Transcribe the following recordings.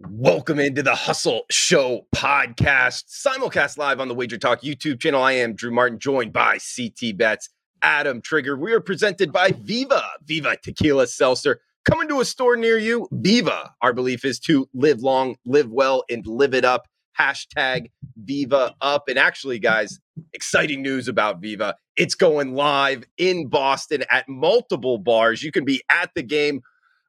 Welcome into the Hustle Show podcast, simulcast live on the Wager Talk YouTube channel. I am Drew Martin, joined by CT Bets, Adam Trigger. We are presented by Viva, Viva Tequila Seltzer. Coming to a store near you, Viva. Our belief is to live long, live well, and live it up. Hashtag Viva Up. And actually, guys, exciting news about Viva. It's going live in Boston at multiple bars. You can be at the game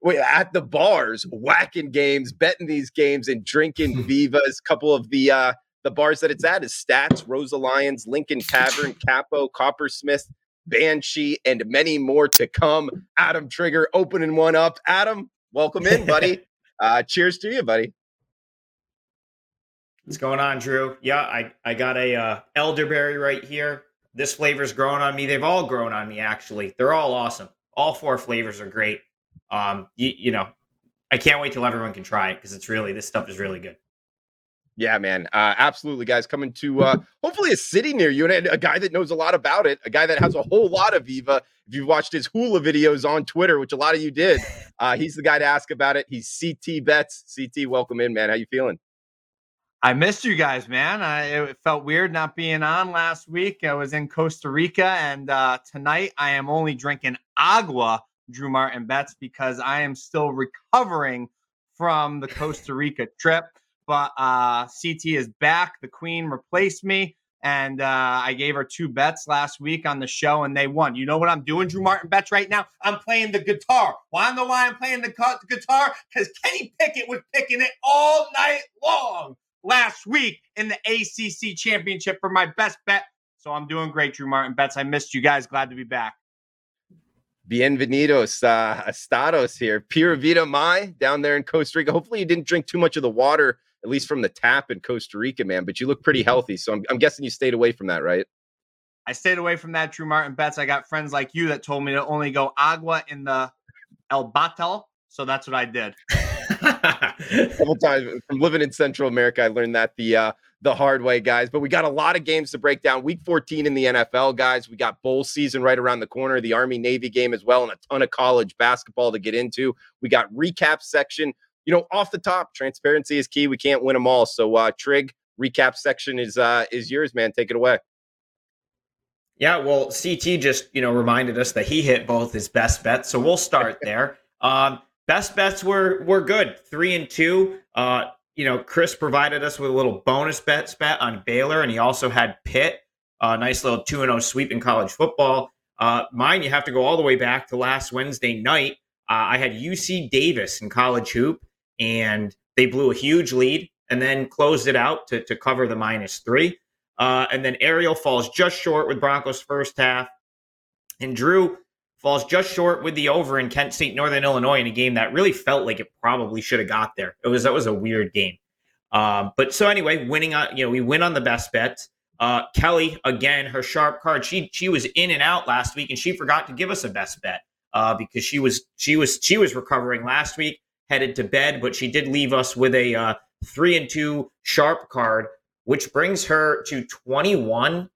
at the bars, whacking games, betting these games, and drinking Vivas. Couple of the uh, the bars that it's at is Stats, Roza Lyons, Lincoln Tavern, Capo, Coppersmith, Banshee, and many more to come. Adam Trigger opening one up. Adam, welcome in, buddy. uh, cheers to you, buddy. What's going on, Drew? Yeah, I, I got a uh, elderberry right here. This flavor's growing on me. They've all grown on me, actually. They're all awesome. All four flavors are great um, you, you know, I can't wait till everyone can try it because it's really this stuff is really good. Yeah, man. Uh, absolutely, guys. Coming to uh, hopefully a city near you and a guy that knows a lot about it, a guy that has a whole lot of Viva. If you've watched his hula videos on Twitter, which a lot of you did, uh, he's the guy to ask about it. He's CT Bets. CT, welcome in, man. How you feeling? I missed you guys, man. I, it felt weird not being on last week. I was in Costa Rica, and uh, tonight I am only drinking agua Drew Martin bets because I am still recovering from the Costa Rica trip. But uh, CT is back. The Queen replaced me. And uh, I gave her two bets last week on the show, and they won. You know what I'm doing, Drew Martin bets right now? I'm playing the guitar. Want to know why I'm playing the, the guitar? Because Kenny Pickett was picking it all night long last week in the ACC championship for my best bet. So I'm doing great, Drew Martin bets. I missed you guys. Glad to be back. Bienvenidos, uh, Estados here. Pura Vida Mai down there in Costa Rica. Hopefully, you didn't drink too much of the water, at least from the tap in Costa Rica, man. But you look pretty healthy. So I'm, I'm guessing you stayed away from that, right? I stayed away from that, Drew Martin bets. I got friends like you that told me to only go agua in the El Batel. So that's what I did. A couple times from living in Central America, I learned that the uh, the hard way, guys. But we got a lot of games to break down. Week 14 in the NFL, guys. We got bowl season right around the corner, the Army Navy game as well, and a ton of college basketball to get into. We got recap section. You know, off the top, transparency is key. We can't win them all. So, uh, Trig, recap section is uh, is yours, man. Take it away. Yeah, well, CT just you know reminded us that he hit both his best bets, so we'll start there. Um, best bets were were good, three and two. Uh, you know, Chris provided us with a little bonus bet bet on Baylor, and he also had Pitt, a nice little 2 0 sweep in college football. Uh, mine, you have to go all the way back to last Wednesday night. Uh, I had UC Davis in college hoop, and they blew a huge lead and then closed it out to, to cover the minus three. Uh, and then Ariel falls just short with Broncos first half. And Drew falls just short with the over in Kent State, Northern Illinois, in a game that really felt like it probably should have got there. It was that was a weird game. Um, but so anyway, winning on you know we win on the best bets. Uh, Kelly again, her sharp card. She she was in and out last week, and she forgot to give us a best bet uh, because she was she was she was recovering last week, headed to bed, but she did leave us with a uh, three and two sharp card, which brings her to twenty one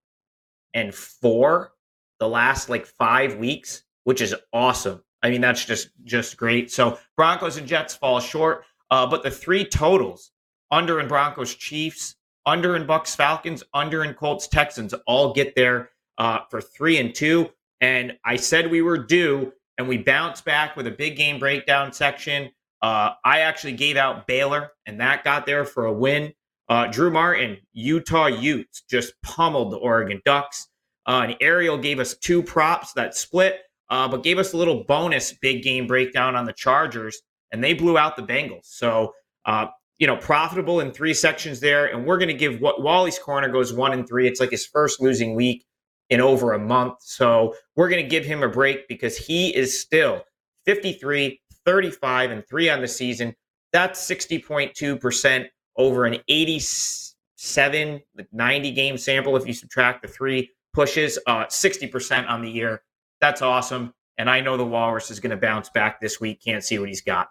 and four the last like five weeks which is awesome. I mean, that's just just great. So Broncos and Jets fall short, uh, but the three totals under in Broncos Chiefs, under in Bucks Falcons, under in Colts Texans all get there uh, for three and two. And I said we were due, and we bounced back with a big game breakdown section. Uh, I actually gave out Baylor, and that got there for a win. Uh, Drew Martin, Utah Utes just pummeled the Oregon Ducks. Uh, and Ariel gave us two props that split uh, but gave us a little bonus big game breakdown on the Chargers, and they blew out the Bengals. So, uh, you know, profitable in three sections there. And we're going to give what Wally's corner goes one and three. It's like his first losing week in over a month. So we're going to give him a break because he is still 53, 35, and three on the season. That's 60.2% over an 87, 90 game sample if you subtract the three pushes, uh, 60% on the year that's awesome. And I know the Walrus is going to bounce back this week. Can't see what he's got.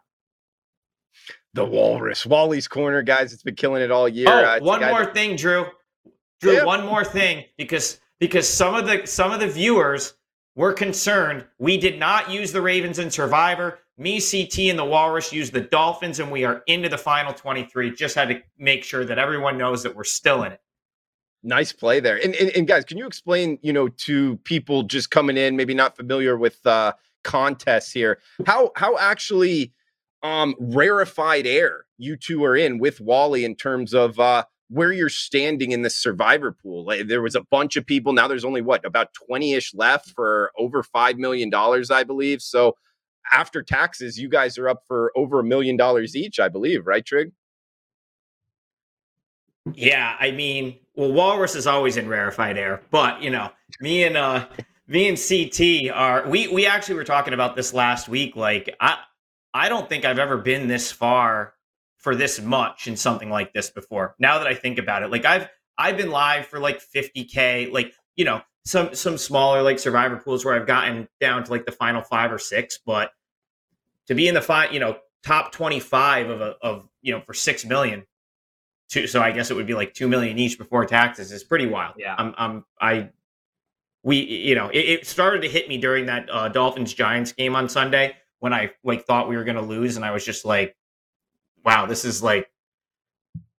The Walrus, Wally's corner, guys. It's been killing it all year. Oh, uh, one more that... thing, Drew. Drew, yeah. one more thing, because because some of the some of the viewers were concerned we did not use the Ravens in Survivor. Me, CT, and the Walrus used the Dolphins, and we are into the final 23. Just had to make sure that everyone knows that we're still in it. Nice play there. And, and, and guys, can you explain, you know, to people just coming in, maybe not familiar with uh, contests here, how how actually um, rarefied air you two are in with Wally in terms of uh, where you're standing in the survivor pool. Like, there was a bunch of people. Now there's only what about 20 ish left for over $5 million, I believe. So after taxes, you guys are up for over a million dollars each, I believe, right, Trig? Yeah, I mean, well, Walrus is always in rarefied air, but you know, me and uh me and CT are we we actually were talking about this last week. Like I I don't think I've ever been this far for this much in something like this before. Now that I think about it, like I've I've been live for like 50k, like you know some some smaller like survivor pools where I've gotten down to like the final five or six, but to be in the five, you know, top 25 of a, of you know for six million. Two, so I guess it would be like two million each before taxes is pretty wild. Yeah, I'm, I'm I we you know it, it started to hit me during that uh, Dolphins Giants game on Sunday when I like thought we were going to lose, and I was just like, wow, this is like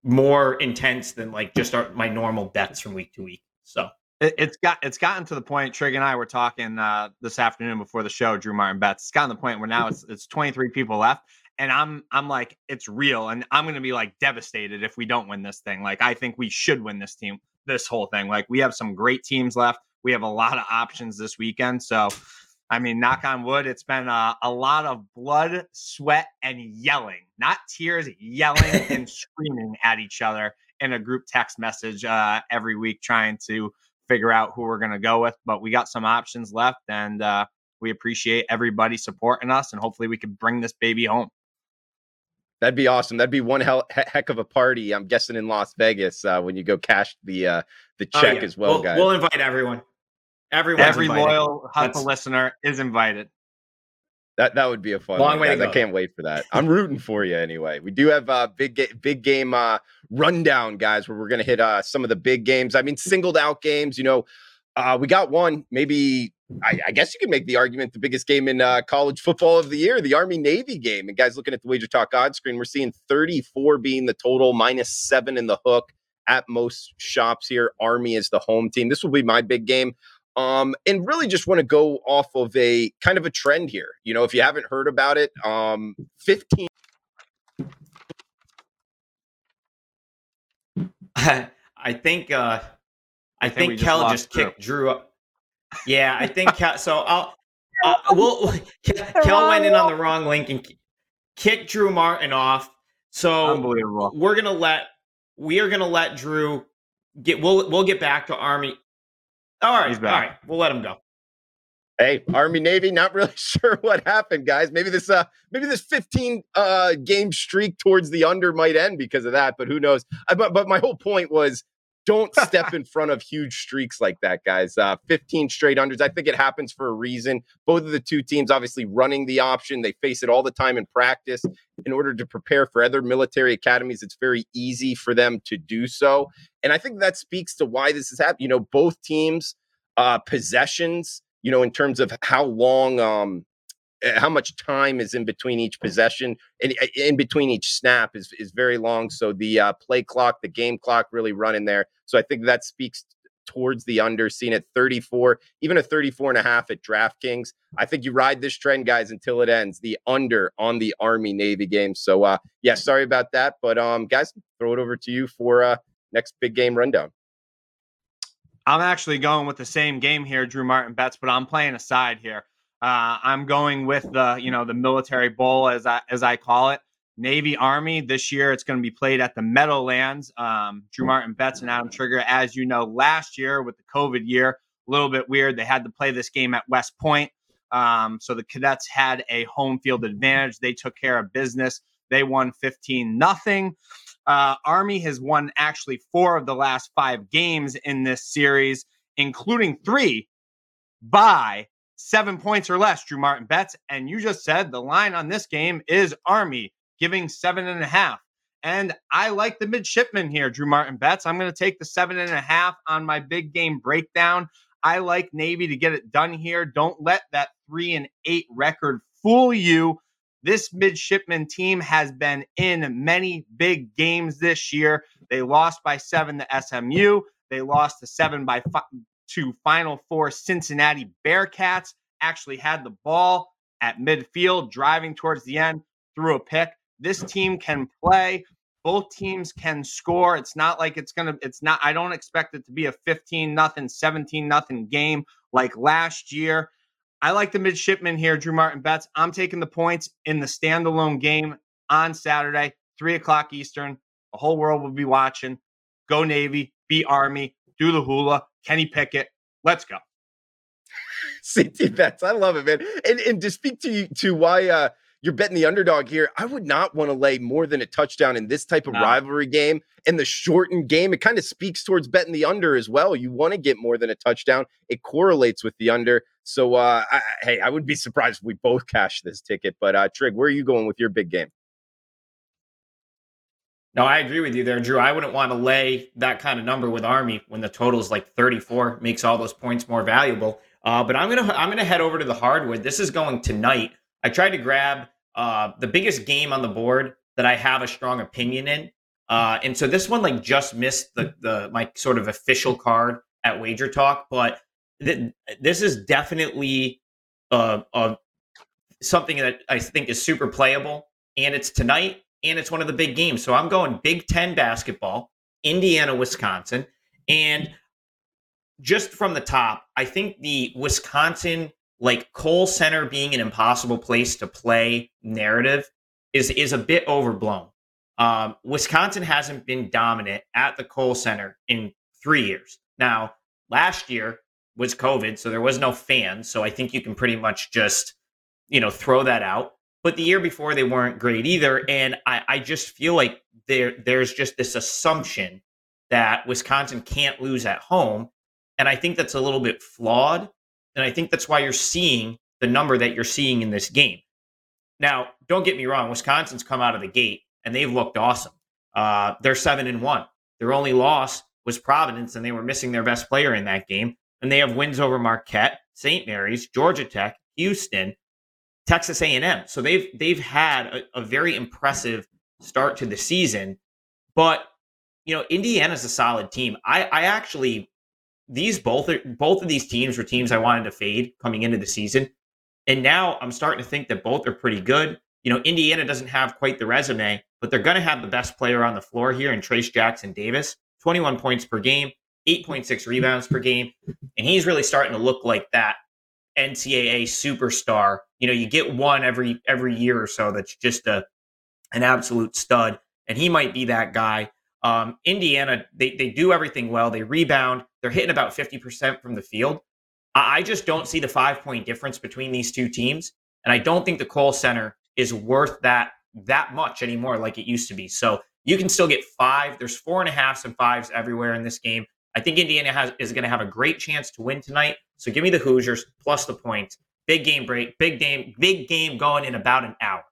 more intense than like just our, my normal bets from week to week. So it, it's got it's gotten to the point. Trig and I were talking uh, this afternoon before the show. Drew Martin bets. It's gotten to the point where now it's it's 23 people left, and I'm I'm like it's real, and I'm gonna be like devastated if we don't win this thing. Like I think we should win this team, this whole thing. Like we have some great teams left. We have a lot of options this weekend, so I mean, knock on wood, it's been a, a lot of blood, sweat, and yelling, not tears, yelling and screaming at each other in a group text message uh, every week, trying to figure out who we're going to go with. But we got some options left, and uh, we appreciate everybody supporting us, and hopefully we can bring this baby home. That'd be awesome. That'd be one hell, heck of a party. I'm guessing in Las Vegas uh, when you go cash the uh, the check oh, yeah. as well, we'll, guys. We'll invite everyone. Everyone, every invited. loyal Hustle listener is invited. That that would be a fun long one, way. Guys. I can't wait for that. I'm rooting for you anyway. We do have a uh, big ga- big game uh, rundown, guys, where we're gonna hit uh, some of the big games. I mean, singled out games. You know, uh, we got one. Maybe I, I, guess you could make the argument the biggest game in uh, college football of the year, the Army Navy game. And guys, looking at the Wager Talk odds screen, we're seeing 34 being the total, minus seven in the hook at most shops here. Army is the home team. This will be my big game. Um, and really just want to go off of a kind of a trend here. You know, if you haven't heard about it, um, 15. I think uh I, I think, think Kel just, just kicked Drew up. Yeah, I think Kel, so. I'll uh, we'll Kel went in on the wrong link and kicked Drew Martin off. So unbelievable. We're gonna let we are gonna let Drew get. We'll we'll get back to Army. All right, all right, we'll let him go. Hey, Army Navy, not really sure what happened, guys. Maybe this uh maybe this 15 uh game streak towards the under might end because of that, but who knows? I, but but my whole point was don't step in front of huge streaks like that, guys. Uh 15 straight unders. I think it happens for a reason. Both of the two teams obviously running the option. They face it all the time in practice in order to prepare for other military academies. It's very easy for them to do so. And I think that speaks to why this is happening. You know, both teams uh possessions you know, in terms of how long, um, how much time is in between each possession and eh, in between each snap is, is very long. So the uh, play clock, the game clock really running there. So I think that speaks towards the under, seen at 34, even a 34 and a half at DraftKings. I think you ride this trend, guys, until it ends. The under on the Army Navy game. So uh yeah, sorry about that. But um guys, throw it over to you for uh next big game rundown. I'm actually going with the same game here, Drew Martin bets, but I'm playing a side here. Uh, I'm going with the you know the military bowl as I as I call it. Navy Army this year. It's going to be played at the Meadowlands. Um, Drew Martin bets and Adam Trigger, as you know, last year with the COVID year, a little bit weird. They had to play this game at West Point, um, so the cadets had a home field advantage. They took care of business. They won 15 nothing. Uh, Army has won actually four of the last five games in this series, including three by seven points or less, Drew Martin bets. And you just said the line on this game is Army giving seven and a half. And I like the midshipman here, Drew Martin bets. I'm going to take the seven and a half on my big game breakdown. I like Navy to get it done here. Don't let that three and eight record fool you. This midshipman team has been in many big games this year. They lost by seven to SMU. They lost to seven by to Final Four Cincinnati Bearcats. Actually had the ball at midfield, driving towards the end, threw a pick. This team can play. Both teams can score. It's not like it's gonna. It's not. I don't expect it to be a 15 nothing, 17 nothing game like last year. I like the midshipman here, Drew Martin bets. I'm taking the points in the standalone game on Saturday, three o'clock Eastern. The whole world will be watching. Go Navy, beat Army, do the hula. Kenny Pickett. Let's go. CT bets. I love it, man. And and to speak to you to why uh you're betting the underdog here. I would not want to lay more than a touchdown in this type of no. rivalry game. And the shortened game, it kind of speaks towards betting the under as well. You want to get more than a touchdown. It correlates with the under. So, uh, I, hey, I would be surprised if we both cash this ticket. But, uh, Trig, where are you going with your big game? No, I agree with you there, Drew. I wouldn't want to lay that kind of number with Army when the total is like 34, makes all those points more valuable. Uh, but I'm gonna I'm gonna head over to the hardwood. This is going tonight. I tried to grab uh, the biggest game on the board that I have a strong opinion in. Uh, and so this one like just missed the the my sort of official card at Wager Talk, but th- this is definitely uh, uh, something that I think is super playable, and it's tonight, and it's one of the big games. So I'm going Big Ten basketball, Indiana, Wisconsin, and just from the top, I think the Wisconsin like Kohl Center being an impossible place to play narrative is is a bit overblown. Um, Wisconsin hasn't been dominant at the Kohl Center in three years. Now, last year was COVID, so there was no fans. So I think you can pretty much just, you know, throw that out. But the year before they weren't great either. And I, I just feel like there there's just this assumption that Wisconsin can't lose at home. And I think that's a little bit flawed and I think that's why you're seeing the number that you're seeing in this game. Now, don't get me wrong, Wisconsin's come out of the gate and they've looked awesome. Uh, they're seven and one. Their only loss was Providence, and they were missing their best player in that game. And they have wins over Marquette, St. Mary's, Georgia Tech, Houston, Texas A&M. So they've they've had a, a very impressive start to the season. But you know, Indiana's a solid team. I, I actually these both are both of these teams were teams I wanted to fade coming into the season. And now I'm starting to think that both are pretty good. You know, Indiana doesn't have quite the resume, but they're going to have the best player on the floor here in Trayce Jackson Davis. 21 points per game, 8.6 rebounds per game. And he's really starting to look like that NCAA superstar. You know, you get one every every year or so that's just a an absolute stud. And he might be that guy. Um, Indiana, they, they do everything well. They rebound. They're hitting about 50% from the field. I, I just don't see the five point difference between these two teams. And I don't think the Kohl Center is worth that that much anymore like it used to be. So you can still get five. There's four and a halfs and fives everywhere in this game. I think Indiana has is going to have a great chance to win tonight. So give me the Hoosiers plus the point. Big game break, big game, big game going in about an hour.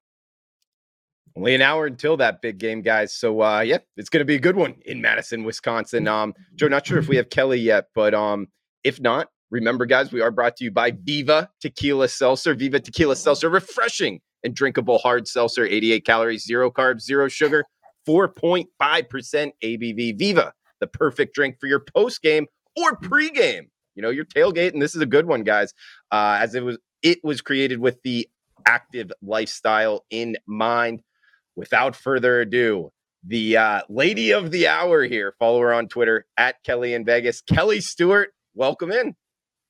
Only an hour until that big game, guys. So uh yeah, it's gonna be a good one in Madison, Wisconsin. Um, Joe, not sure if we have Kelly yet, but um, if not, remember, guys, we are brought to you by Viva Tequila Seltzer. Viva Tequila Seltzer, refreshing and drinkable hard seltzer, 88 calories, zero carbs, zero sugar, 4.5% ABV. Viva, the perfect drink for your post game or pre-game. You know, your tailgate, and this is a good one, guys. Uh, as it was, it was created with the active lifestyle in mind without further ado, the uh, lady of the hour here. Follow her on Twitter at Kelly in Vegas. Kelly Stewart, welcome in.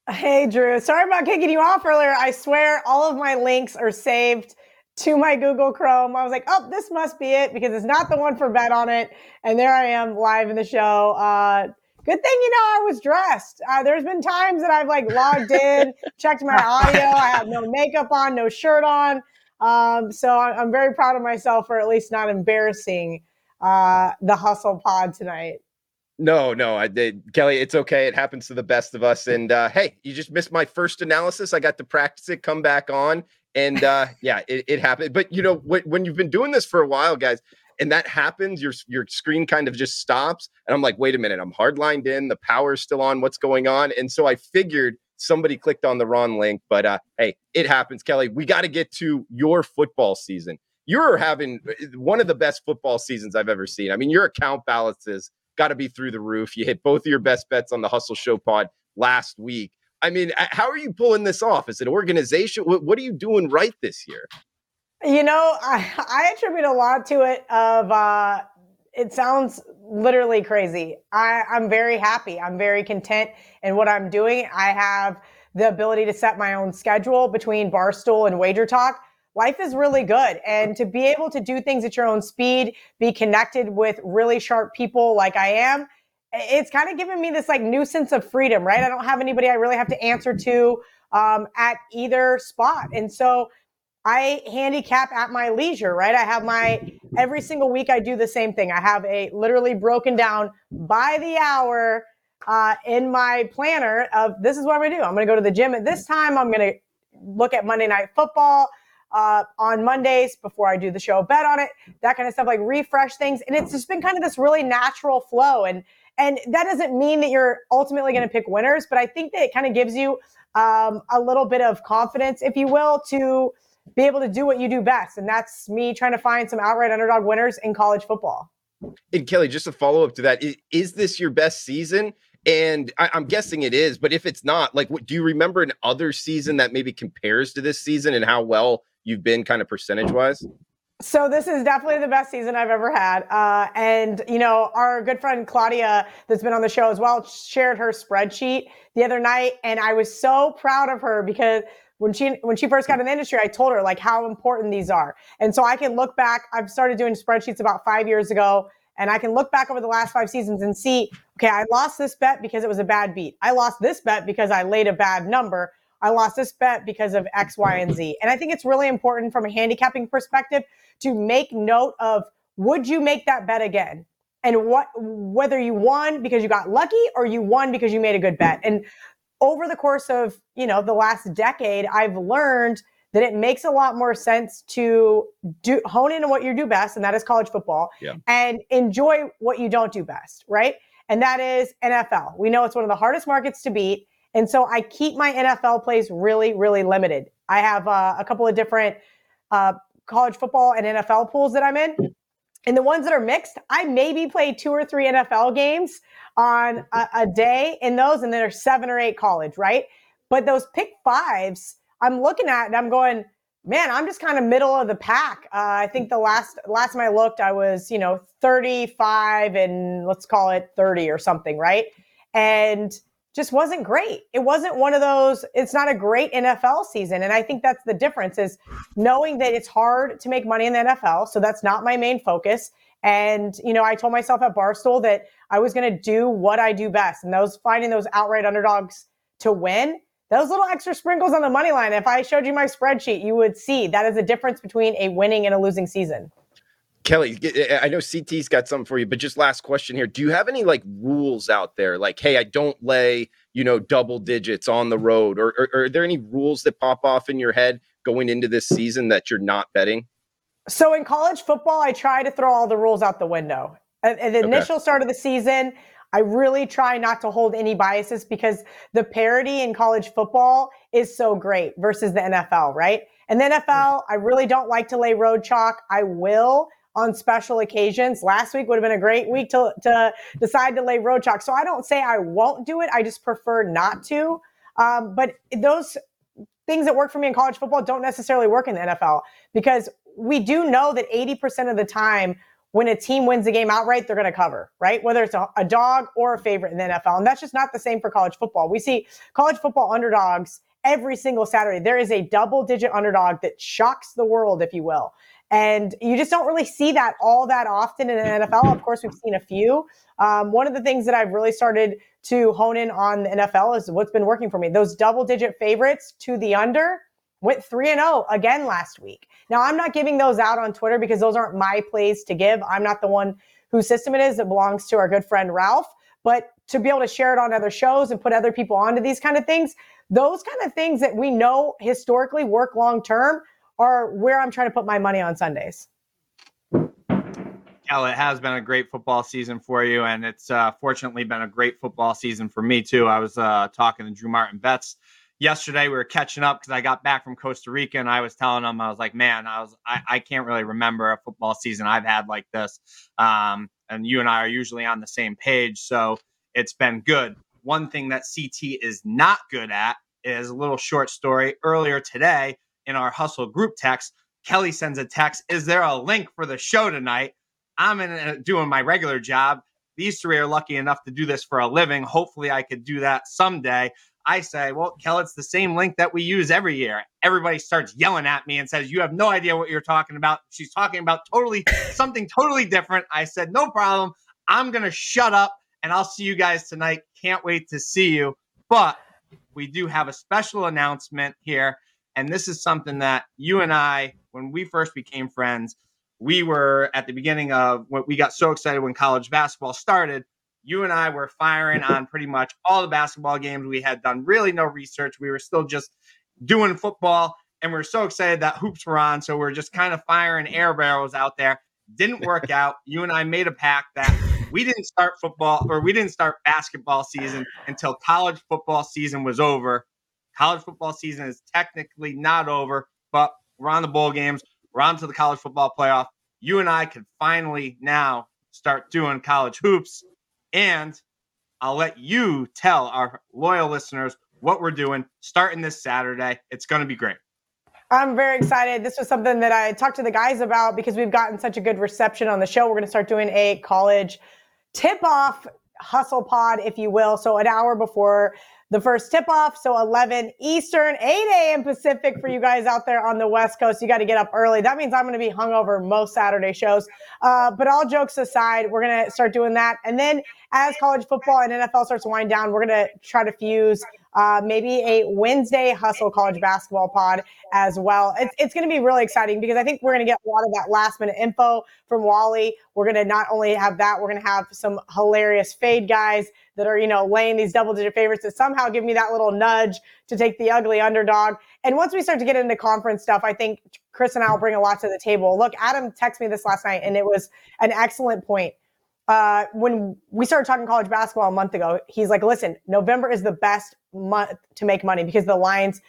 Hey, Drew. Sorry about kicking you off earlier. I swear all of my links are saved to my Google Chrome. I was like, oh, this must be it because it's not the one for bet on it. And there I am live in the show. Uh, good thing, you know, I was dressed. Uh, there's been times that I've like logged in, checked my audio. I have no makeup on, no shirt on. Um, so I'm very proud of myself for at least not embarrassing uh, the hustle pod tonight. No, no, I did. Kelly, it's okay. It happens to the best of us. And uh, hey, you just missed my first analysis. I got to practice it, come back on. And uh, yeah, it, it happened. But you know, when, when you've been doing this for a while, guys, and that happens, your your screen kind of just stops. And I'm like, wait a minute, I'm hard lined in, the power's still on, what's going on? And so I figured somebody clicked on the wrong link, but uh, hey, it happens, Kelly. We got to get to your football season. You're having uh, one of the best football seasons I've ever seen. I mean, your account balances got to be through the roof. You hit both of your best bets on the Hustle Show pod last week. I mean, how are you pulling this off? Is it organization? What, what are you doing right this year? You know, I, I attribute a lot to it of uh, it sounds literally crazy. I, I'm very happy. I'm very content in what I'm doing. I have the ability to set my own schedule between Barstool and Wager Talk. Life is really good. And to be able to do things at your own speed, be connected with really sharp people like I am, it's kind of given me this like new sense of freedom, right? I don't have anybody I really have to answer to um, at either spot. And so I handicap at my leisure, right? I have my every single week I do the same thing. I have a literally broken down by the hour uh, in my planner of this is what I'm gonna do. I'm gonna go to the gym at this time. I'm gonna look at Monday night football uh, on Mondays before I do the show, bet on it, that kind of stuff, like refresh things. And it's just been kind of this really natural flow. And and that doesn't mean that you're ultimately going to pick winners, but I think that it kind of gives you um, a little bit of confidence, if you will, to be able to do what you do best. And that's me trying to find some outright underdog winners in college football. And Kelly, just a follow up to that, is, is, this your best season? And I, am guessing it is, but if it's not, like, what, do you remember an other season that maybe compares to this season and how well you've been kind of percentage wise? So this is definitely the best season I've ever had. Uh, and you know, our good friend Claudia, that's been on the show as well, shared her spreadsheet the other night, and I was so proud of her because when she when she first got in the industry, I told her like how important these are. And so I can look back. I've started doing spreadsheets about five years ago, and I can look back over the last five seasons and see, okay, I lost this bet because it was a bad beat. I lost this bet because I laid a bad number. I lost this bet because of X, Y, and Z. And I think it's really important from a handicapping perspective to make note of would you make that bet again? And what whether you won because you got lucky or you won because you made a good bet. And over the course of, you know, the last decade, I've learned that it makes a lot more sense to do hone in on what you do best, and that is college football, yeah. and enjoy what you don't do best, right? And that is NFL. We know it's one of the hardest markets to beat. And so I keep my NFL plays really, really limited. I have uh, a couple of different uh, college football and NFL pools that I'm in. And the ones that are mixed, I maybe play two or three NFL games on a, a day in those, and then there's seven or eight college, right? But those pick fives, I'm looking at and I'm going, man, I'm just kind of middle of the pack. Uh, I think the last last time I looked, I was you know 35 and let's call it 30 or something, right? And just wasn't great. It wasn't one of those, it's not a great NFL season. And I think that's the difference is knowing that it's hard to make money in the NFL. So that's not my main focus. And, you know, I told myself at Barstool that I was going to do what I do best. And those finding those outright underdogs to win, those little extra sprinkles on the money line. If I showed you my spreadsheet, you would see that is the difference between a winning and a losing season. Kelly, I know CT's got something for you, but just last question here. Do you have any like rules out there? Like, hey, I don't lay, you know, double digits on the road, or, or, or are there any rules that pop off in your head going into this season that you're not betting? So in college football, I try to throw all the rules out the window. At, at the okay. initial start of the season, I really try not to hold any biases because the parity in college football is so great versus the NFL, right? And the NFL, mm. I really don't like to lay road chalk. I will on special occasions. Last week would have been a great week to, to decide to lay road chalk. So I don't say I won't do it. I just prefer not to. Um, but those things that work for me in college football don't necessarily work in the NFL because we do know that 80% of the time when a team wins a game outright, they're going to cover, right? Whether it's a, a, dog or a favorite in the NFL. And that's just not the same for college football. We see college football underdogs every single Saturday. There is a double digit underdog that shocks the world, if you will. And you just don't really see that all that often in the NFL. Of course, we've seen a few. Um, one of the things that I've really started to hone in on the NFL is what's been working for me. Those double digit favorites to the under went 3 and 0 again last week. Now, I'm not giving those out on Twitter because those aren't my plays to give. I'm not the one whose system it is. It belongs to our good friend Ralph. But to be able to share it on other shows and put other people onto these kind of things, those kind of things that we know historically work long term are where I'm trying to put my money on Sundays. Kel, it has been a great football season for you, and it's uh, fortunately been a great football season for me too. I was uh, talking to Drew Martin bets yesterday. We were catching up because I got back from Costa Rica, and I was telling him I was like, "Man, I was I, I can't really remember a football season I've had like this." Um, and you and I are usually on the same page, so it's been good. One thing that CT is not good at is a little short story. Earlier today in our hustle group text, Kelly sends a text. Is there a link for the show tonight? I'm in, uh, doing my regular job. These three are lucky enough to do this for a living. Hopefully, I could do that someday. I say, well, Kel, it's the same link that we use every year. Everybody starts yelling at me and says, you have no idea what you're talking about. She's talking about totally something totally different. I said, no problem. I'm going to shut up and I'll see you guys tonight. Can't wait to see you. But we do have a special announcement here. And this is something that you and I, when we first became friends, we were at the beginning of what we got so excited when college basketball started. You and I were firing on pretty much all the basketball games. We had done really no research. We were still just doing football, and we are so excited that hoops were on. So we are just kind of firing air barrels out there. Didn't work out. You and I made a pact that we didn't start football or we didn't start basketball season until college football season was over. College football season is technically not over, but we're on the bowl games. We're on to the college football playoff. You and I can finally now start doing college hoops. And I'll let you tell our loyal listeners what we're doing starting this Saturday. It's going to be great. I'm very excited. This was something that I talked to the guys about because we've gotten such a good reception on the show. We're going to start doing a college tip off hustle pod, if you will. So an hour before the first tip off. So 11 Eastern, 8 a.m. Pacific for you guys out there on the West Coast. You got to get up early. That means I'm going to be hungover most Saturday shows. Uh, but all jokes aside, we're going to start doing that. And then as college football and NFL starts to wind down, we're going to try to fuse uh, maybe a Wednesday hustle college basketball pod as well. It's, it's going to be really exciting because I think we're going to get a lot of that last minute info from Wally. We're going to not only have that, we're going to have some hilarious fade guys that are, you know, laying these double digit favorites that somehow give me that little nudge to take the ugly underdog. And once we start to get into conference stuff, I think Chris and I will bring a lot to the table. Look, Adam texted me this last night and it was an excellent point uh, when we started talking college basketball a month ago, he's like, listen, November is the best month to make money because the lines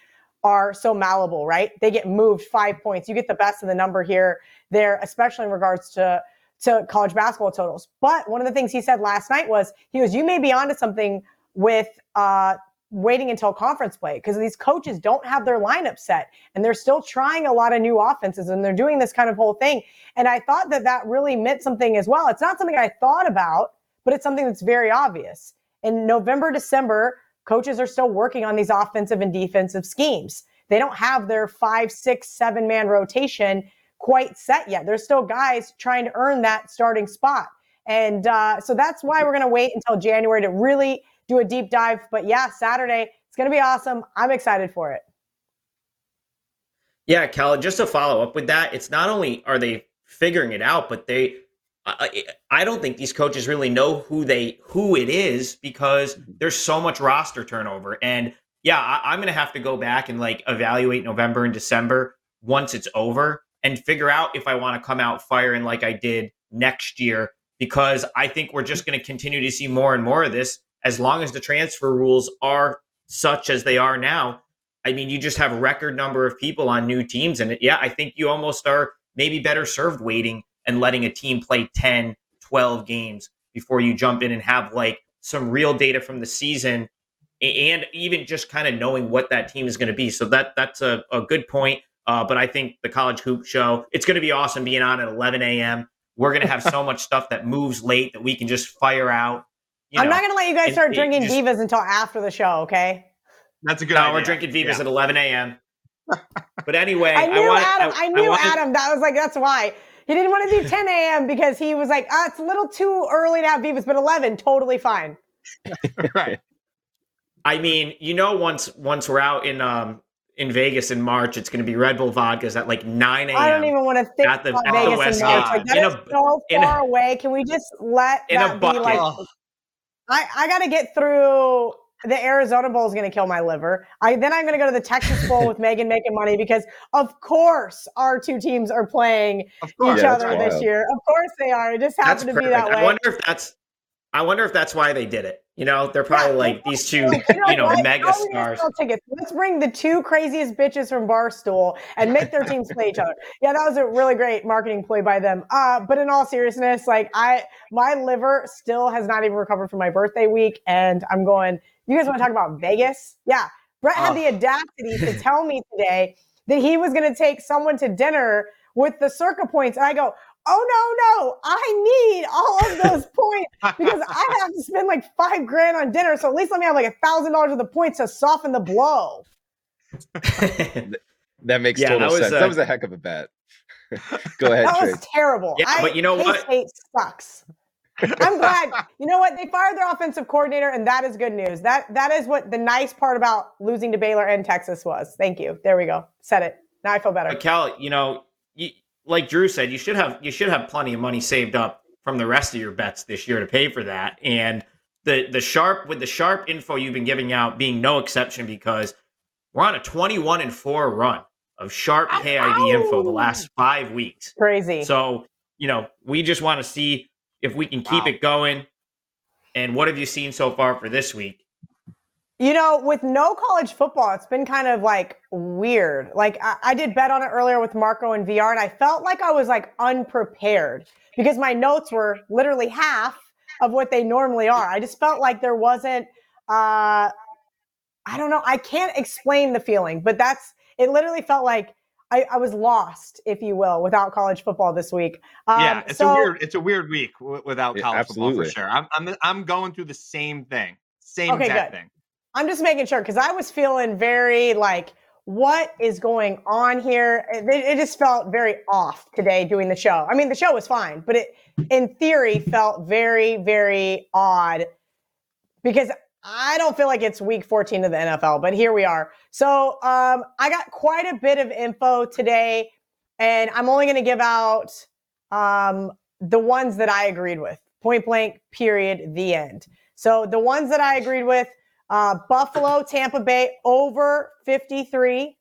are so malleable, right? They get moved five points. You get the best of the number here, there, especially in regards to to college basketball totals. But one of the things he said last night was he goes, you may be onto something with uh, waiting until conference play because these coaches don't have their lineup set and they're still trying a lot of new offenses and they're doing this kind of whole thing. And I thought that that really meant something as well. It's not something I thought about, but it's something that's very obvious. In November, December, coaches are still working on these offensive and defensive schemes. They don't have their five, six, seven man rotation quite set yet. There's still guys trying to earn that starting spot. And uh, so that's why we're going to wait until January to really do a deep dive. But yeah, Saturday, it's going to be awesome. I'm excited for it. Yeah, Cal, just to follow up with that, it's not only are they figuring it out, but they I, I don't think these coaches really know who they who it is because mm-hmm. there's so much roster turnover. And yeah, I, I'm gonna have to go back and like evaluate November and December once it's over and figure out if I want to come out firing like I did next year because I think we're just going to continue to see more and more of this as long as the transfer rules are such as they are now, I mean, you just have a record number of people on new teams. And yeah, I think you almost are maybe better served waiting and letting a team play 10, 12 games before you jump in and have like some real data from the season and even just kind of knowing what that team is going to be. So that that's a, a good point. Uh, but I think the college hoop show, it's going to be awesome being on at 11 a.m. We're going to have so much stuff that moves late that we can just fire out I'm know, not going to let you guys start drinking just, Vivas until after the show, okay? That's a good no, idea. we're drinking divas yeah. at 11 a.m. But anyway, I knew I want, Adam. I, I knew I Adam. That was like that's why he didn't want to do 10 a.m. because he was like, ah, it's a little too early to have Vivas, but 11, totally fine. right. I mean, you know, once once we're out in um in Vegas in March, it's going to be Red Bull vodkas at like 9 a.m. I don't even want to think at the, about at Vegas in March. Like, that in is a, so far a, away. Can we just let in that a bucket. be like I, I got to get through the Arizona Bowl is going to kill my liver. I then I'm going to go to the Texas Bowl with Megan making money because of course our two teams are playing each Yeah, other this wild. year. Of course they are. It just That's happened to perfect. be that way. I wonder if that's. I wonder if that's why they did it. You know, they're probably Yeah, like these two, You you know, what? mega How are we gonna stars. tickets? Let's bring the two craziest bitches from Barstool and make their teams play each other. Yeah, that was a really great marketing play by them. Uh, but in all seriousness, like I, my liver still has not even recovered from my birthday week, and I'm going. You guys want to talk about Vegas? Yeah, Brett had Oh. the audacity to tell me today that he was going to take someone to dinner with the circa points, and I go. Oh no, no! I need all of those points because I have to spend like five grand on dinner. So at least let me have like a thousand dollars of the points to soften the blow. That makes Yeah, total that was, sense. uh, that was a heck of a bet. Go ahead, That Trey. was terrible. Yeah, I, but you know K what? State sucks. I'm glad. You know what? They fired their offensive coordinator, and that is good news. That that is what the nice part about losing to Baylor and Texas was. Thank you. There we go. Said it. Now I feel better. But Cal, you know, you, like Drew said, you should have you should have plenty of money saved up from the rest of your bets this year to pay for that. And the the sharp with the sharp info you've been giving out being no exception because we're on a 21 and 4 run of sharp KID info the last 5 weeks. Crazy. So, you know, we just want to see if we can keep Wow. it going. And what have you seen so far for this week? You know, with no college football, it's been kind of like weird. Like I, I did bet on it earlier with Marco and VR, and I felt like I was like unprepared because my notes were literally half of what they normally are. I just felt like there wasn't. uh I don't know. I can't explain the feeling, but that's it. Literally felt like I, I was lost, if you will, without college football this week. Um, yeah, it's so- a weird it's a weird week w- without Yeah, college football for sure. I'm, I'm I'm going through the same thing, same Okay, exact good. thing. I'm just making sure because I was feeling very like, what is going on here? It, it just felt very off today doing the show. I mean, the show was fine, but it, in theory, felt very, very odd because I don't feel like it's week 14 of the NFL, but here we are. So um, I got quite a bit of info today, and I'm only going to give out um, the ones that I agreed with. Point blank, period, the end. So the ones that I agreed with uh, Buffalo, Tampa Bay over 53.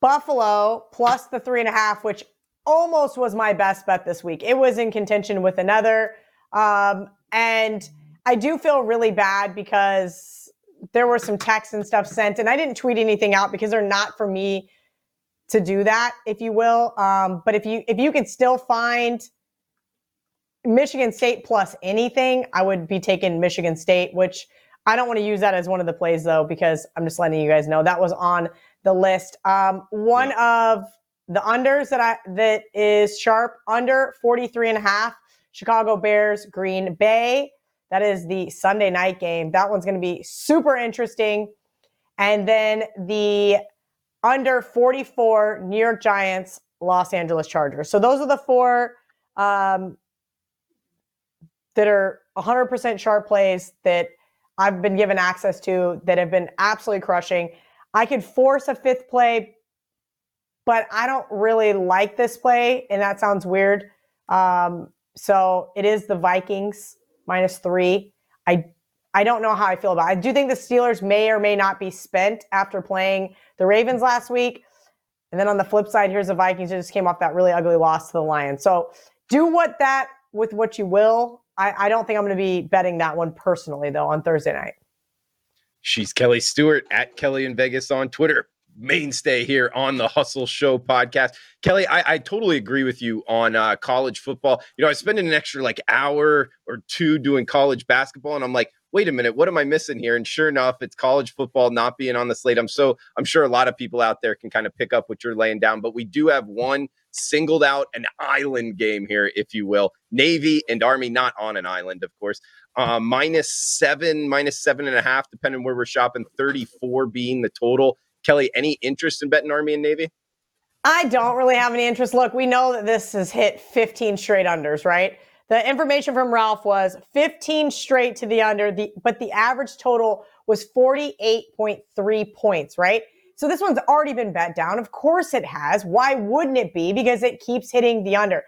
Buffalo plus the three and a half, which almost was my best bet this week. It was in contention with another. Um, and I do feel really bad because there were some texts and stuff sent, and I didn't tweet anything out because they're not for me to do that, if you will. Um, but if you if you could still find Michigan State plus anything, I would be taking Michigan State, which I don't want to use that as one of the plays though, because I'm just letting you guys know that was on the list. Um, one of the unders that I that is sharp under 43 and a half, Chicago Bears, Green Bay. That is the Sunday night game. That one's going to be super interesting. And then the under 44 New York Giants, Los Angeles Chargers. So those are the four um, that are 100% sharp plays that I've been given access to that have been absolutely crushing. I could force a fifth play, but I don't really like this play, and that sounds weird. Um, so it is the Vikings minus three. I I don't know how I feel about it. I do think the Steelers may or may not be spent after playing the Ravens last week. And then on the flip side, here's the Vikings who just came off that really ugly loss to the Lions. So do what that with what you will. I, I don't think I'm going to be betting that one personally, though, on Thursday night. She's Kelly Stewart at Kelly in Vegas on Twitter. Mainstay here on the Hustle Show podcast. Kelly, I, I totally agree with you on uh, college football. You know, I spend an extra like hour or two doing college basketball, and I'm like, wait a minute, what am I missing here? And sure enough, it's college football not being on the slate. I'm so I'm sure a lot of people out there can kind of pick up what you're laying down, but we do have one singled out an island game here, if you will. Navy and Army not on an island, of course. Uh, minus seven, minus seven and a half, depending where we're shopping. 34 being the total. Kelly, any interest in betting Army and Navy? I don't really have any interest. Look, we know that this has hit 15 straight unders, right? The information from Ralph was 15 straight to the under, the, but the average total was 48.3 points, right? So this one's already been bet down. Of course it has. Why wouldn't it be? Because it keeps hitting the under.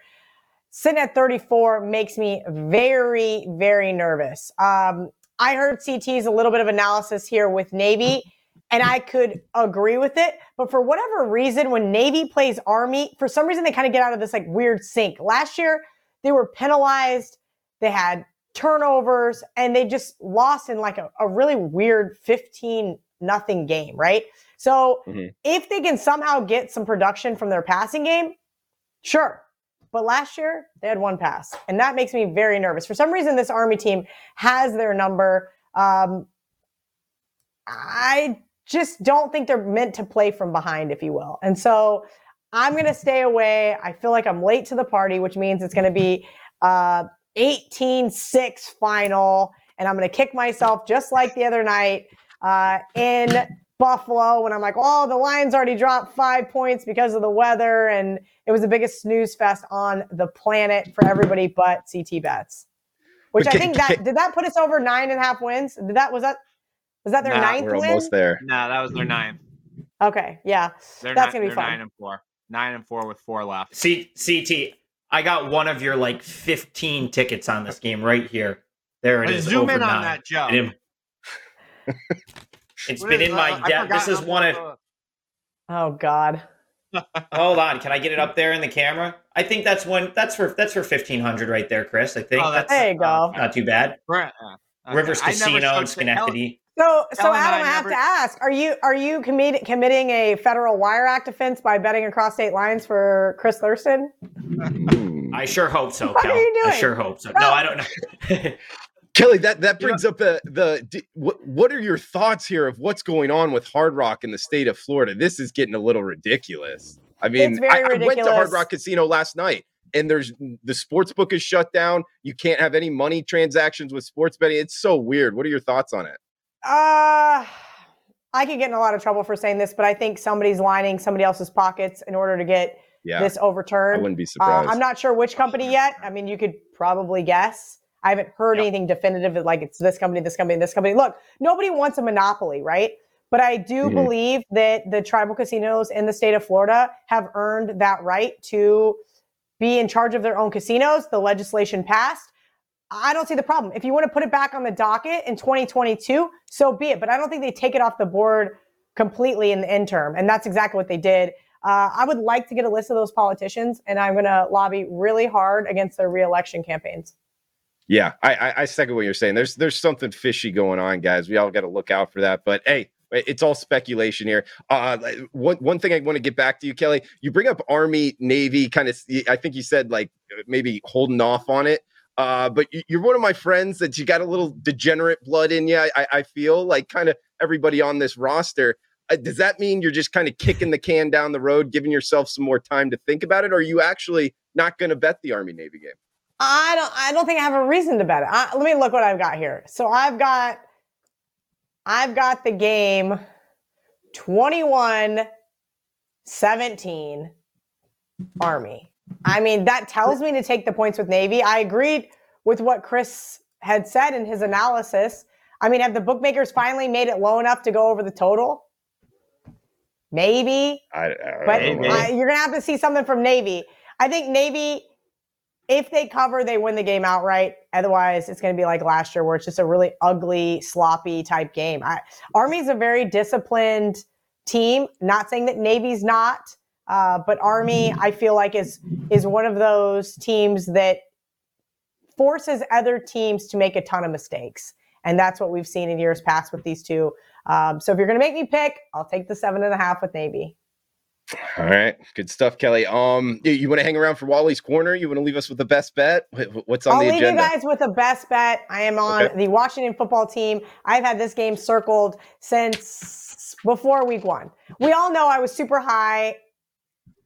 sitting at 34 makes me very, very nervous. Um, I heard CT's a little bit of analysis here with Navy, and I could agree with it. But for whatever reason, when Navy plays Army, for some reason they kind of get out of this like weird sync. Last year, they were penalized, they had turnovers, and they just lost in like a, a really weird 15 nothing game, right? So mm-hmm. if they can somehow get some production from their passing game, sure. But last year, they had one pass. And that makes me very nervous. For some reason, this Army team has their number. Um, I just don't think they're meant to play from behind, if you will. And so I'm going to stay away. I feel like I'm late to the party, which means it's going to be uh, 18 6 final. And I'm going to kick myself just like the other night uh, in Buffalo when I'm like, oh, the Lions already dropped five points because of the weather. And it was the biggest snooze fest on the planet for everybody but CT bets. Which I think that did that put us over nine and a half wins? Did that was that was that their nah, ninth we're win? Almost there. No, nah, that was their ninth. Okay, yeah, they're that's not, gonna be fun. Nine and four, nine and four with four left. C- CT, I got one of your like fifteen tickets on this game right here. There it is. Zoom in nine. on that, Joe. It, has been is, in my uh, debt. This is one of. Oh God. Hold on, can I get it up there in the camera? I think that's one. That's for that's for fifteen hundred right there, Chris. I think. Oh, that's, there you go. Not too bad. Right. Okay. Rivers Casino in Schenectady. So, so Adam, I, I have to ask: Are you are you commit, committing a federal wire act offense by betting across state lines for Chris Thurston? Hmm. I sure hope so. What Kel. are you doing? I sure hope so. No, I don't know. Kelly, that that brings up the the what what are your thoughts here of what's going on with Hard Rock in the state of Florida? This is getting a little ridiculous. I mean, I, I, went to Hard Rock Casino last night, and there's the sports book is shut down. You can't have any money transactions with sports betting. It's so weird. What are your thoughts on it? Uh I could get in a lot of trouble for saying this, but I think somebody's lining somebody else's pockets in order to get yeah, this overturned. I wouldn't be surprised. Uh, I'm not sure which company yet. I mean, you could probably guess. I haven't heard yep. anything definitive like it's this company, this company, this company. Look, nobody wants a monopoly, right? But I do mm-hmm. believe that the tribal casinos in the state of Florida have earned that right to be in charge of their own casinos. The legislation passed. I don't see the problem. If you want to put it back on the docket in 2022, so be it. But I don't think they take it off the board completely in the interim. And that's exactly what they did. Uh, I would like to get a list of those politicians, and I'm going to lobby really hard against their reelection campaigns. Yeah, I, I, I second what you're saying. There's there's something fishy going on, guys. We all got to look out for that. But hey, it's all speculation here. Uh, one one thing I want to get back to you, Kelly. You bring up Army, Navy, kind of. I think you said like maybe holding off on it. Uh, but you're one of my friends that you got a little degenerate blood in you. I, I feel like kind of everybody on this roster. Uh, does that mean you're just kind of kicking the can down the road, giving yourself some more time to think about it, or are you actually not going to bet the Army Navy game? I don't. I don't think I have a reason to bet it. I, let me look what I've got here. So I've got, I've got the game, 21, 17, Army. I mean, that tells me to take the points with Navy. I agreed with what Chris had said in his analysis. I mean, have the bookmakers finally made it low enough to go over the total? Maybe. I, I but I, you're going to have to see something from Navy. I think Navy if they cover, they win the game outright. Otherwise, it's going to be like last year, where it's just a really ugly, sloppy type game. I, Army's a very disciplined team. Not saying that Navy's not, uh, but Army, I feel like is is one of those teams that forces other teams to make a ton of mistakes, and that's what we've seen in years past with these two. Um, so if you're going to make me pick, I'll take the seven and a half with Navy. All right, good stuff, Kelly. Um, you, you want to hang around for Wally's corner? You want to leave us with the best bet? What's on I'll the agenda? I'll leave you guys with the best bet. I am on okay. the Washington football team. I've had this game circled since before week one. We all know I was super high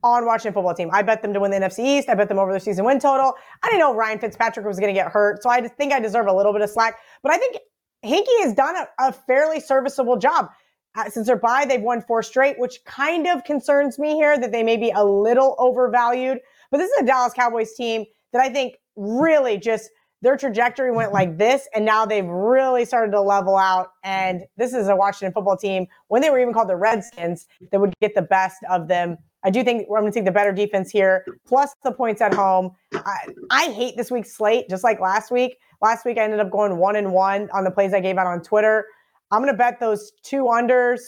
on Washington football team. I bet them to win the NFC East. I bet them over their season win total. I didn't know Ryan Fitzpatrick was going to get hurt, so I think I deserve a little bit of slack. But I think Heinicke has done a, a fairly serviceable job. Uh, since they're by, they've won four straight, which kind of concerns me here that they may be a little overvalued. But this is a Dallas Cowboys team that I think really just their trajectory went like this, and now they've really started to level out. And this is a Washington football team when they were even called the Redskins that would get the best of them I do think I'm going to take the better defense here, plus the points at home. I, I hate this week's slate, just like last week. Last week I ended up going one and one on the plays I gave out on Twitter. I'm going to bet those two unders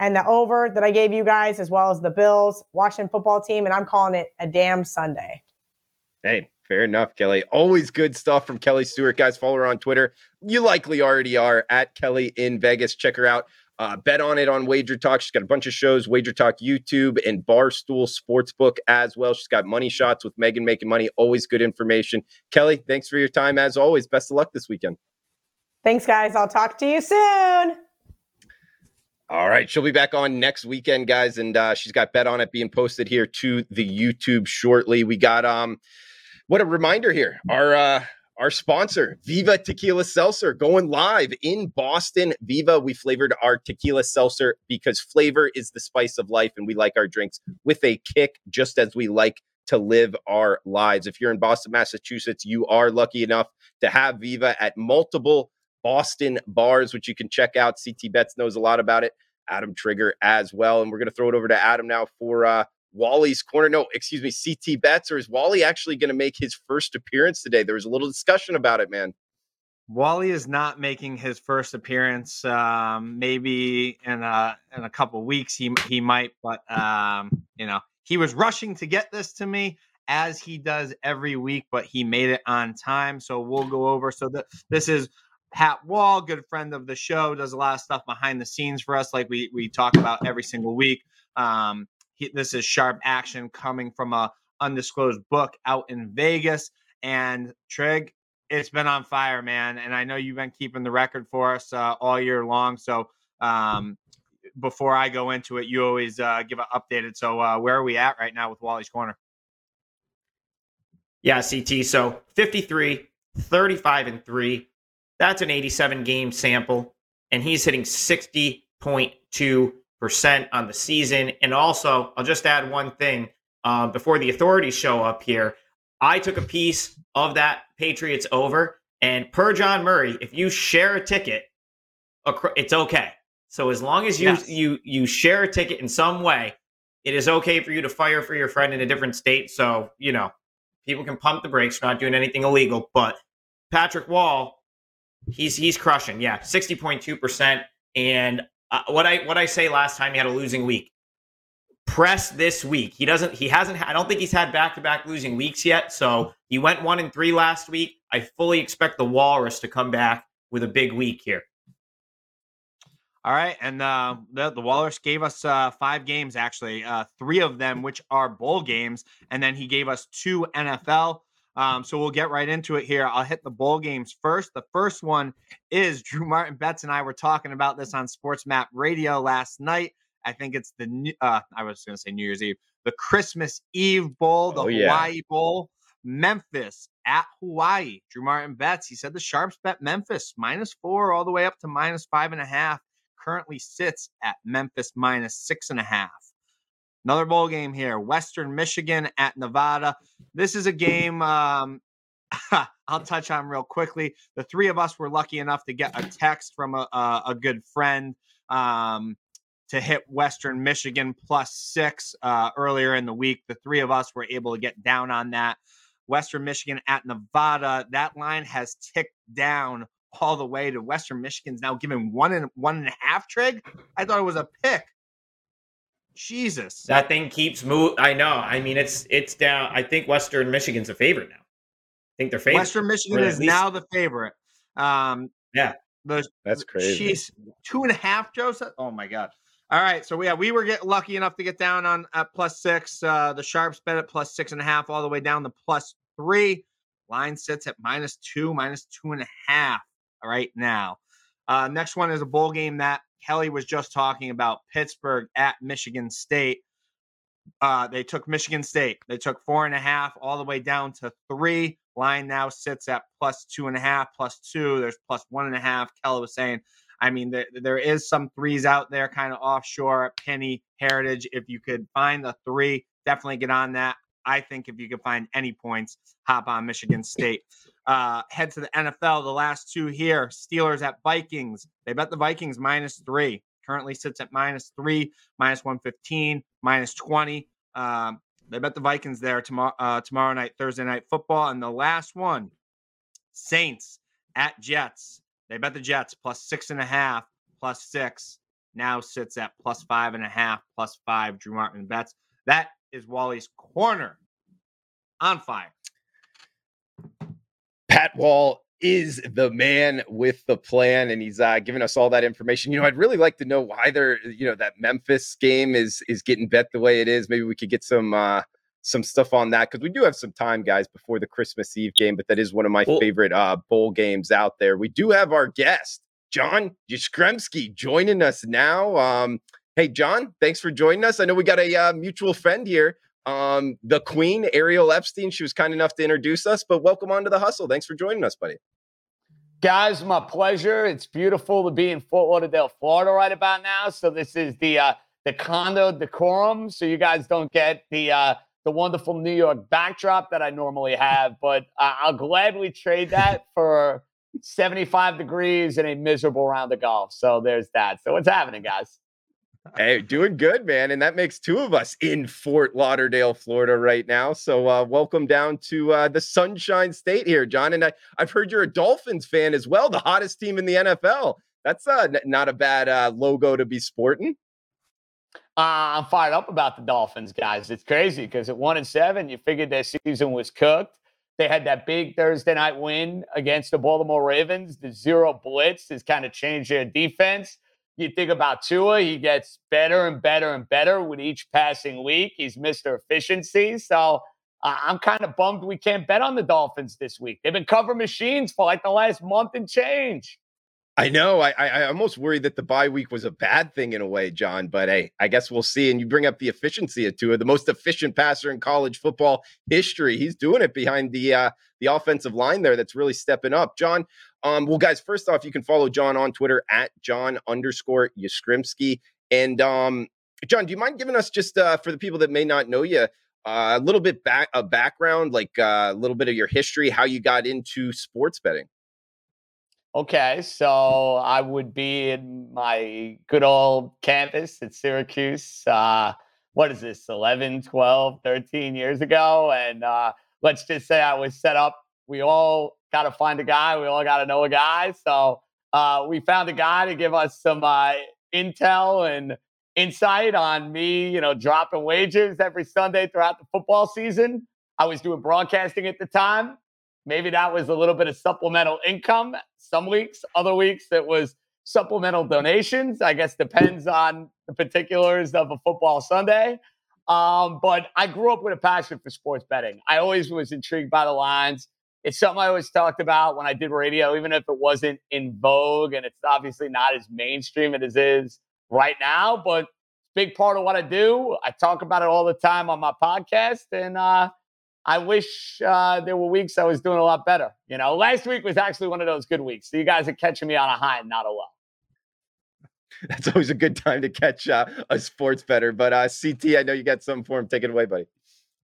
and the over that I gave you guys, as well as the Bills, Washington football team, and I'm calling it a damn Sunday. Hey, fair enough, Kelly. Always good stuff from Kelly Stewart. Guys, follow her on Twitter. You likely already are at Kelly in Vegas. Check her out. Uh, bet on it on Wager Talk. She's got a bunch of shows, Wager Talk YouTube and Barstool Sportsbook as well. She's got money shots with Megan making money. Always good information. Kelly, thanks for your time as always. Best of luck this weekend. Thanks, guys. I'll talk to you soon. All right, she'll be back on next weekend, guys, and uh, she's got bet on it being posted here to the YouTube shortly. We got um, what a reminder here. Our uh, our sponsor, Viva Tequila Seltzer, going live in Boston. Viva, we flavored our tequila seltzer because flavor is the spice of life, and we like our drinks with a kick, just as we like to live our lives. If you're in Boston, Massachusetts, you are lucky enough to have Viva at multiple Boston bars, which you can check out. CT Bets knows a lot about it. Adam Trigger as well. And we're going to throw it over to Adam now for uh, Wally's corner. No, excuse me, CT Bets. Or is Wally actually going to make his first appearance today? There was a little discussion about it, man. Wally is not making his first appearance. Um, maybe in a in a couple weeks he he might, but um, you know he was rushing to get this to me as he does every week, but he made it on time. So we'll go over. So that this is Pat Wall, good friend of the show, does a lot of stuff behind the scenes for us, like we we talk about every single week. Um, he, this is sharp action coming from a undisclosed book out in Vegas. And Trig, it's been on fire, man. And I know you've been keeping the record for us uh, all year long. So um, before I go into it, you always uh, give it updated. So uh, where are we at right now with Wally's Corner? Yeah, CT. So 53, 35, and 3 that's an 87 game sample, and he's hitting 60.2% on the season. And also, I'll just add one thing um, before the authorities show up here. I took a piece of that Patriots over, and per John Murray, if you share a ticket, it's okay. So as long as you yes. you you share a ticket in some way, it is okay for you to fire for your friend in a different state. So you know, people can pump the brakes. We're not doing anything illegal, but Patrick Wall He's he's crushing. Yeah, sixty point two percent. And uh, what I what I say last time he had a losing week. Press this week. He doesn't. He hasn't. I don't think he's had back to back losing weeks yet. So he went one and three last week. I fully expect the Walrus to come back with a big week here. All right, and uh, the the Walrus gave us uh, five games actually, uh, three of them which are bowl games, and then he gave us two NFL. Um, so we'll get right into it here. I'll hit the bowl games first. The first one is Drew Martin Bets and I were talking about this on Sports Map Radio last night. I think it's the uh, I was going to say New Year's Eve, the Christmas Eve Bowl, the oh, Hawaii. Bowl, Memphis at Hawaii. Drew Martin Bets. He said the sharps bet Memphis minus four all the way up to minus five and a half. Currently sits at Memphis minus six and a half. Another bowl game here Western Michigan at Nevada. This is a game um, I'll touch on real quickly. The three of us were lucky enough to get a text from a, a, good friend um, to hit Western Michigan plus six uh, earlier in the week. The three of us were able to get down on that. Western Michigan at Nevada. That line has ticked down all the way to Western Michigan's now giving one and one and a half trig. I thought it was a pick. Jesus. That thing keeps moving. I know. I mean, it's it's down. I think Western Michigan's a favorite now. I think they're favorite. Western Michigan is least... now the favorite. Um, yeah. The, That's crazy. She's two and a half, Joseph. Oh my god. All right, so yeah, we were get lucky enough to get down on at plus six. Uh, the sharps bet at plus six and a half, all the way down to plus three. Line sits at minus two, minus two and a half right now. Uh, next one is a bowl game that Kelly was just talking about Pittsburgh at Michigan State. Uh, they took Michigan State. They took four and a half all the way down to three. Line now sits at plus two and a half, plus two. There's plus one and a half. Kelly was saying, I mean, there, there is some threes out there kind of offshore, Penny, Heritage. If you could find the three, definitely get on that. I think if you can find any points, hop on Michigan State. Uh, head to the NFL. The last two here Steelers at Vikings. They bet the Vikings minus three. Currently sits at minus three, minus 115, minus 20. Um, they bet the Vikings there tomorrow uh, tomorrow night, Thursday night football, and the last one, Saints at Jets. They bet the Jets plus six and a half, plus six. Now sits at plus five and a half, plus five. Drew Martin bets. That is Wally's corner on fire. Pat Wall is the man with the plan, and he's uh, giving us all that information. You know, I'd really like to know why they're, you know, that Memphis game is is getting bet the way it is. Maybe we could get some uh, some stuff on that because we do have some time, guys, before the Christmas Eve game. But that is one of my well, favorite uh, bowl games out there. We do have our guest, John Jastremski, joining us now. Um, hey, John, thanks for joining us. I know we got a uh, mutual friend here um, the queen, Ariel Epstein. She was kind enough to introduce us, but welcome on to the hustle. Thanks for joining us, buddy. Guys, my pleasure. It's beautiful to be in Fort Lauderdale, Florida right about now. So this is the uh, the condo decorum, so you guys don't get the uh, the wonderful New York backdrop that I normally have. But uh, I'll gladly trade that for 75 degrees and a miserable round of golf. So there's that. So what's happening, guys? Hey, doing good, man. And that makes two of us in Fort Lauderdale, Florida right now. So uh, welcome down to uh, the Sunshine State here, John. And I, have heard you're a Dolphins fan as well, the hottest team in the NFL. That's uh, n- not a bad uh, logo to be sporting. Uh, I'm fired up about the Dolphins, guys. It's crazy because at one and seven, you figured their season was cooked. They had that big Thursday night win against the Baltimore Ravens. The zero blitz has kind of changed their defense. You think about Tua, he gets better and better and better with each passing week. He's Mr. Efficiency. So I'm kind of bummed we can't bet on the Dolphins this week. They've been cover machines for like the last month and change. I know. I, I almost worried that the bye week was a bad thing in a way, John. But hey, I guess we'll see. And you bring up the efficiency of Tua, the most efficient passer in college football history. He's doing it behind the uh, the offensive line there. That's really stepping up. John, um, well, guys, first off, you can follow John on Twitter at John underscore Jastremski. And um, John, do you mind giving us just uh, for the people that may not know you, uh, a little bit back a background, like uh, a little bit of your history, how you got into sports betting? Okay, so I would be in my good old campus at Syracuse. Uh, what is this, 11, 12, 13 years ago? And uh, let's just say I was set up. We all got to find a guy. We all got to know a guy. So uh, we found a guy to give us some uh, intel and insight on me, you know, dropping wagers every Sunday throughout the football season. I was doing broadcasting at the time. Maybe that was a little bit of supplemental income some weeks, other weeks it was supplemental donations. I guess depends on the particulars of a football Sunday. Um, but I grew up with a passion for sports betting. I always was intrigued by the lines. It's something I always talked about when I did radio, even if it wasn't in vogue and it's obviously not as mainstream as it is right now. But big part of what I do. I talk about it all the time on my podcast, and uh, I wish uh, there were weeks I was doing a lot better. You know, last week was actually one of those good weeks. So you guys are catching me on a high and not a low. That's always a good time to catch uh, a sports better. But uh, CT, I know you got something for him. Take it away, buddy.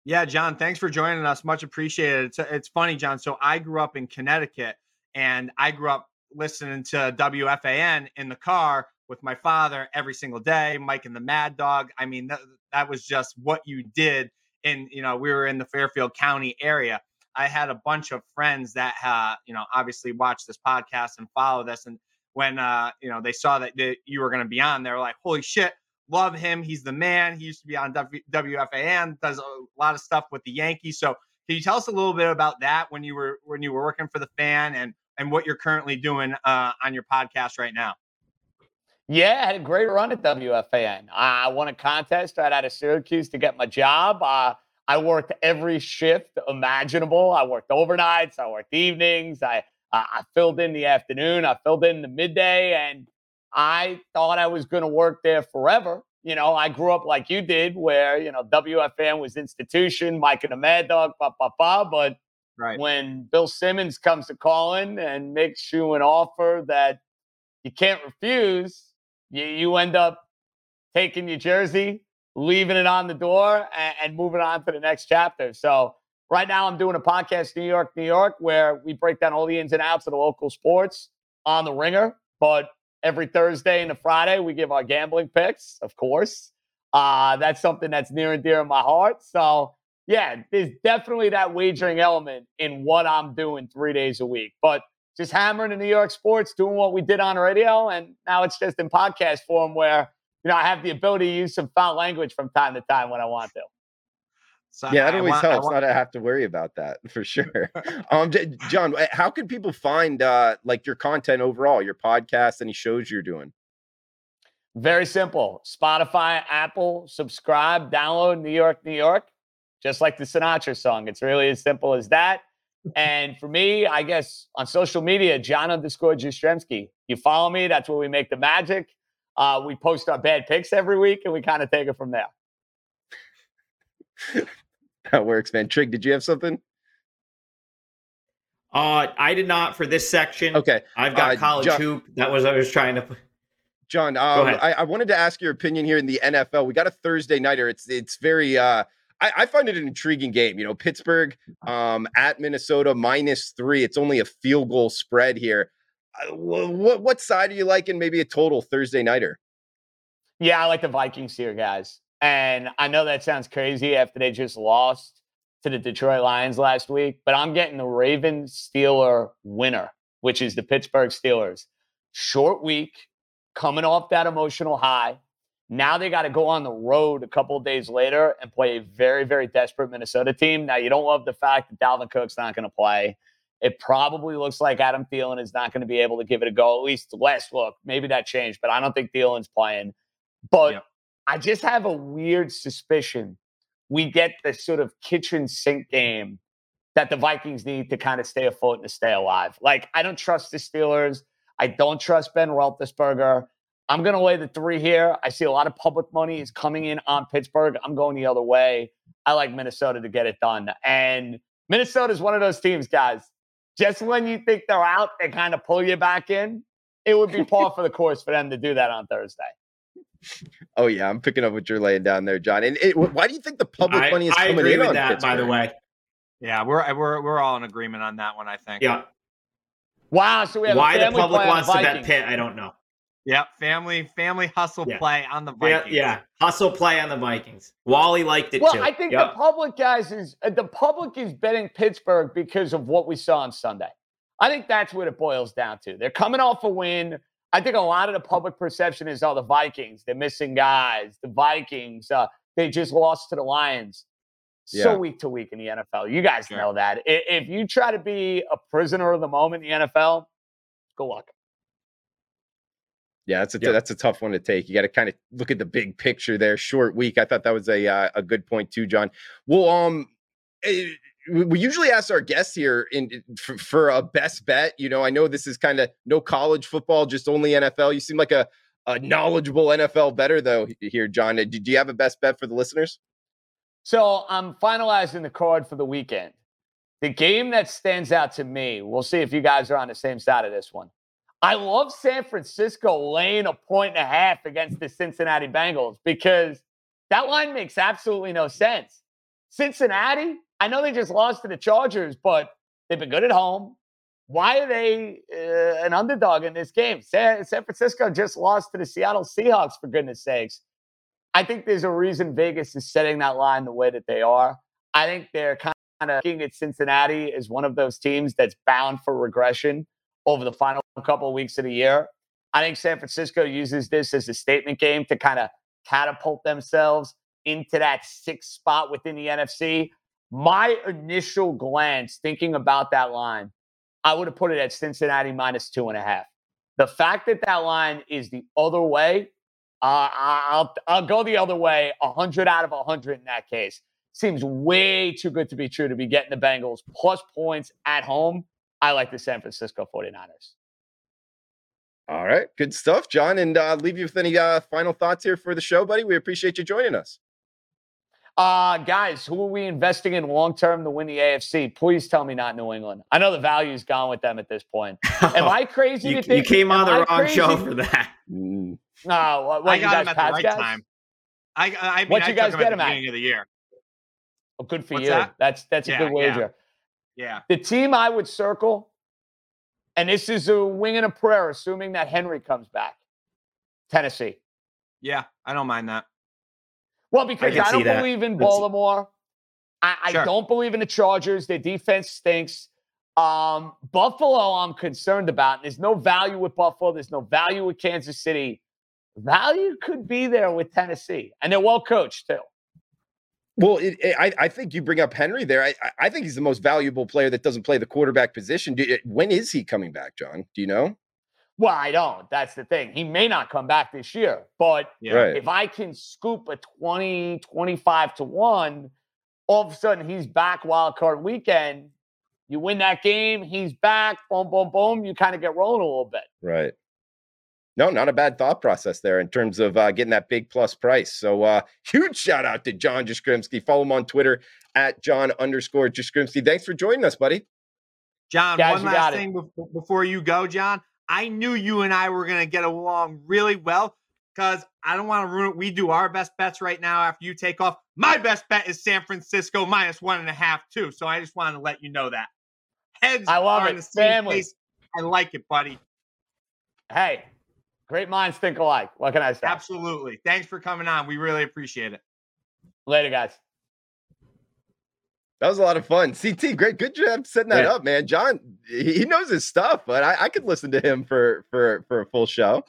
Yeah, John, thanks for joining us. Much appreciated. It's, it's funny, John. So I grew up in Connecticut and I grew up listening to WFAN in the car with my father every single day, Mike and the Mad Dog. I mean, that, that was just what you did in you know we were in the Fairfield County area. I had a bunch of friends that uh, you know obviously watch this podcast and follow this, and when uh, you know they saw that, that you were going to be on, they were like, "Holy shit, love him! He's the man." He used to be on w- WFAN, does a lot of stuff with the Yankees. So, can you tell us a little bit about that when you were when you were working for the fan and and what you're currently doing uh, on your podcast right now? Yeah, I had a great run at WFAN. I won a contest right out of Syracuse to get my job. Uh, I worked every shift imaginable. I worked overnights. I worked evenings. I uh, I filled in the afternoon. I filled in the midday, and I thought I was going to work there forever. You know, I grew up like you did, where you know WFAN was institution, Mike and the Mad Dog, ba ba ba. But right. when Bill Simmons comes to calling and makes you an offer that you can't refuse, you, you end up taking your jersey, leaving it on the door, and, and moving on to the next chapter. So right now, I'm doing a podcast, New York, New York, where we break down all the ins and outs of the local sports on the ringer. But every Thursday and Friday, we give our gambling picks, of course. Uh, that's something that's near and dear in my heart. So, yeah, there's definitely that wagering element in what I'm doing three days a week. But just hammering the New York sports, doing what we did on radio, and now it's just in podcast form where you know I have the ability to use some foul language from time to time when I want to. So yeah, that always want, helps. Want, not to have to worry about that for sure. um, John, how can people find uh like your content overall, your podcast, any shows you're doing? Very simple. Spotify, Apple, subscribe, download New York, New York, just like the Sinatra song. It's really as simple as that. And for me, I guess on social media, John underscore Jastremski. You follow me, that's where we make the magic. Uh, we post our bad picks every week and we kind of take it from there. that works, man. Trig, did you have something? Uh, I did not for this section. Okay, I've got uh, college John, hoop. That was I was trying to. John, um, I, I, wanted to ask your opinion here in the NFL. We got a Thursday nighter. It's it's very. Uh, I, I find it an intriguing game. You know, Pittsburgh um, at Minnesota minus three. It's only a field goal spread here. What what side are you liking? Maybe a total Thursday nighter. Yeah, I like the Vikings here, guys. And I know that sounds crazy after they just lost to the Detroit Lions last week, but I'm getting the Raven Steeler winner, which is the Pittsburgh Steelers. Short week, coming off that emotional high. Now they got to go on the road a couple days later and play a very, very desperate Minnesota team. Now, you don't love the fact that Dalvin Cook's not going to play. It probably looks like Adam Thielen is not going to be able to give it a go, at least last look. Maybe that changed, but I don't think Thielen's playing. But yep. I just have a weird suspicion we get the sort of kitchen sink game that the Vikings need to kind of stay afloat and to stay alive. Like, I don't trust the Steelers. I don't trust Ben Roethlisberger. I'm going to lay the three here. I see a lot of public money is coming in on Pittsburgh. I'm going the other way. I like Minnesota to get it done. And Minnesota is one of those teams, guys. Just when you think they're out, they kind of pull you back in. It would be par for the course for them to do that on Thursday. Oh yeah, I'm picking up what you're laying down there, John. And it, why do you think the public I, money is I coming agree in with on that? Pittsburgh? By the way, yeah, we're we're we're all in agreement on that one. I think. Yeah. Wow. So we have why the public wants to bet Pitt? I don't know. Yeah, family family hustle yeah. play on the Vikings. Yeah, yeah, hustle play on the Vikings. Wally liked it well, too. Well, I think yep. the public guys is uh, the public is betting Pittsburgh because of what we saw on Sunday. I think that's what it boils down to. They're coming off a win. I think a lot of the public perception is, oh, the Vikings, they're missing guys. The Vikings, uh, they just lost to the Lions. Yeah. So week to week in the NFL. You guys sure. know that. If you try to be a prisoner of the moment in the NFL, good luck. Yeah, that's a yep. that's a tough one to take. You got to kind of look at the big picture there. Short week. I thought that was a uh, a good point too, John. Well, um, eh, we usually ask our guests here in for, for a best bet. You know, I know this is kind of no college football, just only NFL. You seem like a, a knowledgeable NFL better though here, John. Do you have a best bet for the listeners? So I'm finalizing the card for the weekend. The game that stands out to me, we'll see if you guys are on the same side of this one. I love San Francisco laying a point and a half against the Cincinnati Bengals because that line makes absolutely no sense. Cincinnati, I know they just lost to the Chargers, but they've been good at home. Why are they uh, an underdog in this game? San, San Francisco just lost to the Seattle Seahawks, for goodness sakes. I think there's a reason Vegas is setting that line the way that they are. I think they're kind of looking at Cincinnati as one of those teams that's bound for regression over the final couple of weeks of the year. I think San Francisco uses this as a statement game to kind of catapult themselves into that sixth spot within the NFC. My initial glance thinking about that line, I would have put it at Cincinnati minus two and a half. The fact that that line is the other way, uh, I'll I'll go the other way. hundred out of hundred in that case seems way too good to be true to be getting the Bengals plus points at home. I like the San Francisco 49ers. All right, good stuff, John. And uh, leave you with any uh, final thoughts here for the show, buddy. We appreciate you joining us. Uh, guys, who are we investing in long term to win the AFC? Please tell me not New England. I know the value's gone with them at this point. Am I crazy you, to think you came on the I wrong crazy? show for that? No, what, what, I got him at the right guys? time. I, I mean, what I you guys get him at the beginning of the year? Oh, good for What's you. That? That's that's a yeah, good wager. Yeah. Yeah. The team I would circle, and this is a wing and a prayer, assuming that Henry comes back. Tennessee. Yeah, I don't mind that. Well, because can I, don't believe in Baltimore. I, I Sure. don't believe in the Chargers. Their defense stinks. Um, Buffalo, I'm concerned about. There's no value with Buffalo. There's no value with Kansas City. Value could be there with Tennessee, and they're well coached too. Well, it, it- I, I think you bring up Henry there. I, I- I think he's the most valuable player that doesn't play the quarterback position. Do, when is he coming back, John? Do you know? Well, I don't. That's the thing. He may not come back this year, but Yeah. Right. if I can scoop a 20, 25 to 1, all of a sudden he's back wild card weekend. You win that game, he's back, boom, boom, boom. You kind of get rolling a little bit. Right. No, not a bad thought process there in terms of uh, getting that big plus price. So uh, huge shout out to John Jastremski. Follow him on Twitter at John underscore Jastremski. Thanks for joining us, buddy. John, Guys, one last got it. thing bef- before you go, John. I knew you and I were going to get along really well because I don't want to ruin it. We do our best bets right now after you take off. My best bet is San Francisco minus one and a half, too. So I just wanted to let you know that. Heads I love are it. in the same Family. place. I like it, buddy. Hey, great minds think alike. What can I say? Absolutely. Thanks for coming on. We really appreciate it. Later, guys. That was a lot of fun. CT, great, good job setting that Yeah. up, man. John, he he knows his stuff, but I, I could listen to him for for for a full show.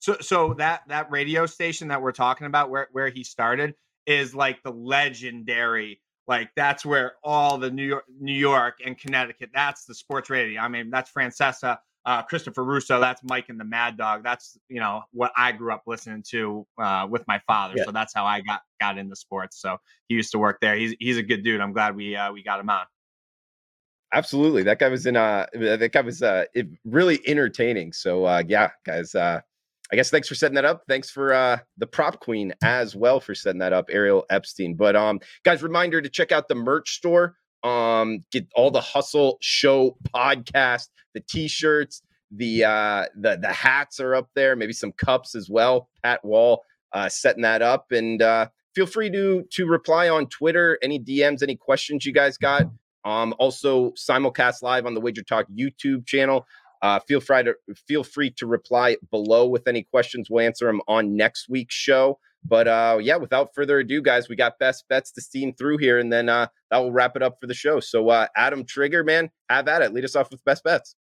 So so that that radio station that we're talking about where where he started is like the legendary like that's where all the New York New York and Connecticut that's the sports radio. I mean that's Francesa, uh, Christopher Russo, that's Mike and the Mad Dog. That's you know what I grew up listening to uh, with my father. Yeah. So that's how I got got into sports. So he used to work there. He's he's a good dude. I'm glad we uh, we got him on. Absolutely, that guy was in. Uh, that guy was uh, it, really entertaining. So uh, yeah, guys. Uh, I guess thanks for setting that up. Thanks for uh, the prop queen as well for setting that up, Ariel Epstein. But um, guys, reminder to check out the merch store. Um, get all the Hustle Show podcast, the t-shirts, the uh, the the hats are up there. Maybe some cups as well. Pat Wall uh, setting that up, and uh, feel free to to reply on Twitter. Any DMs, any questions you guys got. Um, also simulcast live on the Wager Talk YouTube channel. Uh, feel free to feel free to reply below with any questions. We'll answer them on next week's show. But uh, yeah, without further ado, guys, we got best bets to steam through here, and then uh, that will wrap it up for the show. So uh, Adam Trigger, man, have at it. Lead us off with best bets.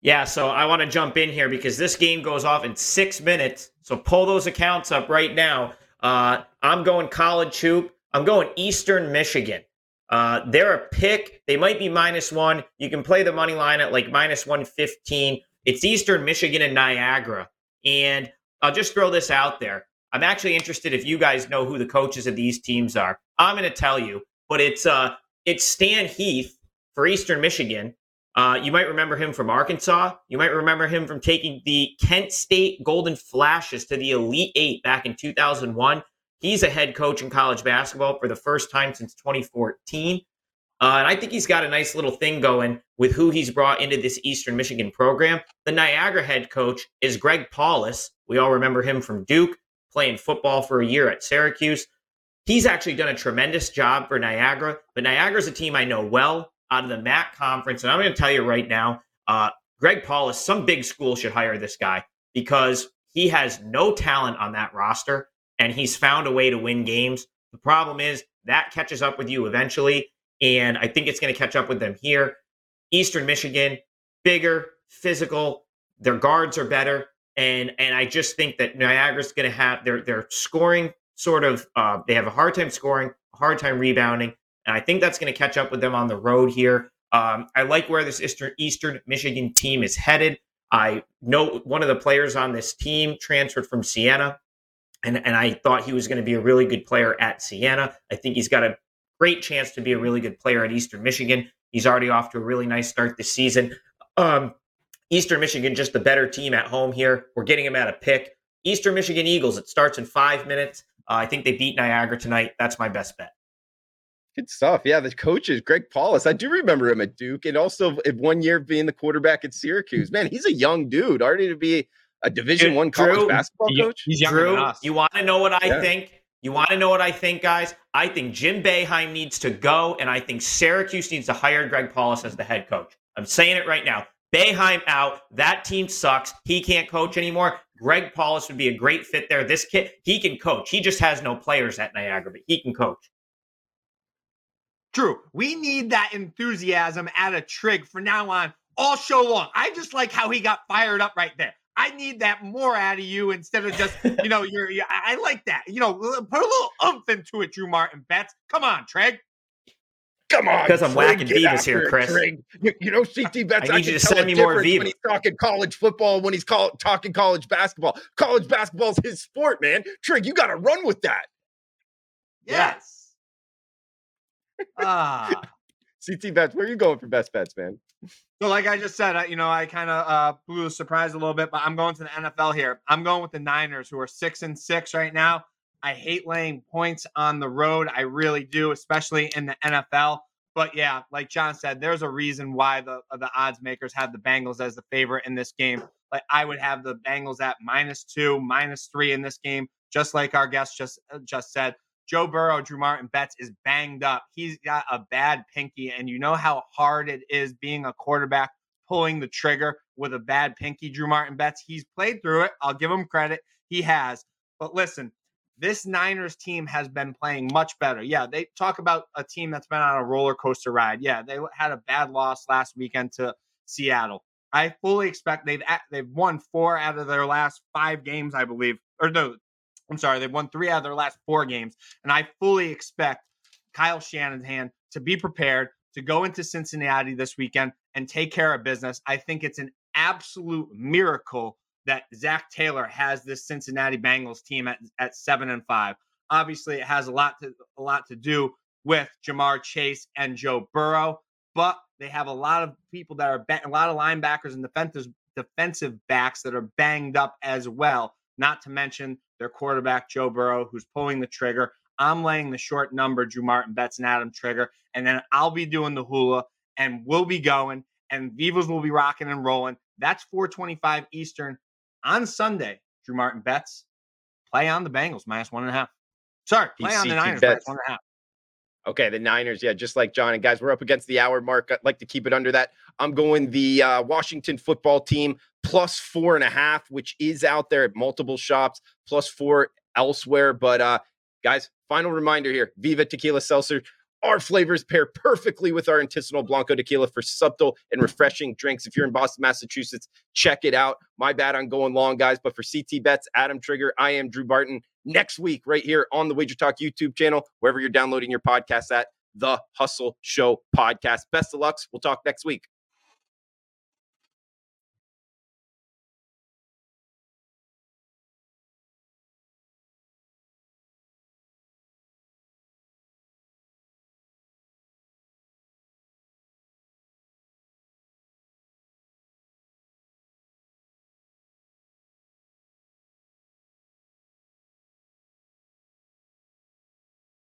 Yeah, so I want to jump in here because this game goes off in six minutes. So pull those accounts up right now. Uh, I'm going college hoop. I'm going Eastern Michigan. Uh, they're a pick. They might be minus one. You can play the money line at like minus 115. It's Eastern Michigan and Niagara. And I'll just throw this out there. I'm actually interested if you guys know who the coaches of these teams are. I'm going to tell you, but it's uh, it's Stan Heath for Eastern Michigan. Uh, you might remember him from Arkansas. You might remember him from taking the Kent State Golden Flashes to the Elite Eight back in 2001. He's a head coach in college basketball for the first time since 2014. Uh, and I think he's got a nice little thing going with who he's brought into this Eastern Michigan program. The Niagara head coach is Greg Paulus. We all remember him from Duke, playing football for a year at Syracuse. He's actually done a tremendous job for Niagara, but Niagara's a team I know well out of the MAAC conference. And I'm going to tell you right now, uh, Greg Paulus, some big school should hire this guy because he has no talent on that roster and he's found a way to win games. The problem is that catches up with you eventually. And I think it's going to catch up with them here. Eastern Michigan, bigger, physical, their guards are better. And and I just think that Niagara's going to have their their scoring sort of uh, they have a hard time scoring, a hard time rebounding, and I think that's going to catch up with them on the road here. Um, I like where this Eastern Eastern Michigan team is headed. I know one of the players on this team transferred from Siena, and and I thought he was going to be a really good player at Siena. I think he's got a great chance to be a really good player at Eastern Michigan. He's already off to a really nice start this season. Um, Eastern Michigan, just the better team at home here. We're getting him at a pick. Eastern Michigan Eagles, it starts in five minutes. Uh, I think they beat Niagara tonight. That's my best bet. Good stuff. Yeah, the coach is Greg Paulus. I do remember him at Duke, and also one year being the quarterback at Syracuse. Man, he's a young dude, already to be a Division Dude, One college Drew, basketball He- coach. He's younger Drew, than us. you want to know what I Yeah. think? You want to know what I think, guys? I think Jim Boeheim needs to go, and I think Syracuse needs to hire Greg Paulus as the head coach. I'm saying it right now. Boeheim out. That team sucks. He can't coach anymore. Greg Paulus would be a great fit there. This kid, he can coach. He just has no players at Niagara, but he can coach. True. We need that enthusiasm at a trig for now on all show long. I just like how he got fired up right there. I need that more out of you instead of just, you know, you're, you're I like that. You know, put a little umph into it, Drew Martin Bets. Come on, Treg. Come on, because I'm whacking Vivas here, Chris. You, you, know, CT Bets. I need you to send me more Viva when he's talking college football, when he's call, talking college basketball. College basketball is his sport, man. Trig, you got to run with that. Yes. Ah. CT Bets, where are you going for best bets, man? So, like I just said, you know, I kind of uh, blew the surprise a little bit, but I'm going to the NFL here. I'm going with the Niners, who are six and six right now. I hate laying points on the road. I really do, especially in the NFL. But yeah, like John said, there's a reason why the the odds makers have the Bengals as the favorite in this game. Like I would have the Bengals at minus two, minus three in this game, just like our guest just uh, just said. Joe Burrow, Drew Martin Bets is banged up. He's got a bad pinky, and you know how hard it is being a quarterback pulling the trigger with a bad pinky. Drew Martin Bets, he's played through it. I'll give him credit. He has. But listen, this Niners team has been playing much better. Yeah, they talk about a team that's been on a roller coaster ride. Yeah, they had a bad loss last weekend to Seattle. I fully expect they've they've won four out of their last five games, I believe. Or no, I'm sorry, they've won three out of their last four games, and I fully expect Kyle Shanahan to be prepared to go into Cincinnati this weekend and take care of business. I think it's an absolute miracle that Zac Taylor has this Cincinnati Bengals team at, at seven and five. Obviously, it has a lot to a lot to do with Ja'Marr Chase and Joe Burrow, but they have a lot of people that are a lot of linebackers and defensive defensive backs that are banged up as well. Not to mention their quarterback Joe Burrow, who's pulling the trigger. I'm laying the short number, Drew Martin Bets and Adam Trigger, and then I'll be doing the hula, and we'll be going, and Vivas will be rocking and rolling. That's 425 Eastern on Sunday, Drew Martin bets play on the Bengals minus one and a half. Sorry, play on the Niners minus one and a half. Okay, the Niners, yeah, just like John and guys, we're up against the hour mark. I'd like to keep it under that. I'm going the uh, Washington football team plus four and a half, which is out there at multiple shops, plus four elsewhere. But uh, guys, final reminder here: Viva Tequila Seltzer our flavors pair perfectly with our artisanal Blanco tequila for subtle and refreshing drinks. If you're in Boston, Massachusetts, check it out. My bad on going long, guys. But for CT Bets, Adam Trigger, I am Drew Barton. Next week, right here on the Wager Talk YouTube channel, wherever you're downloading your podcast at, the Hustle Show podcast. Best of luck. We'll talk next week.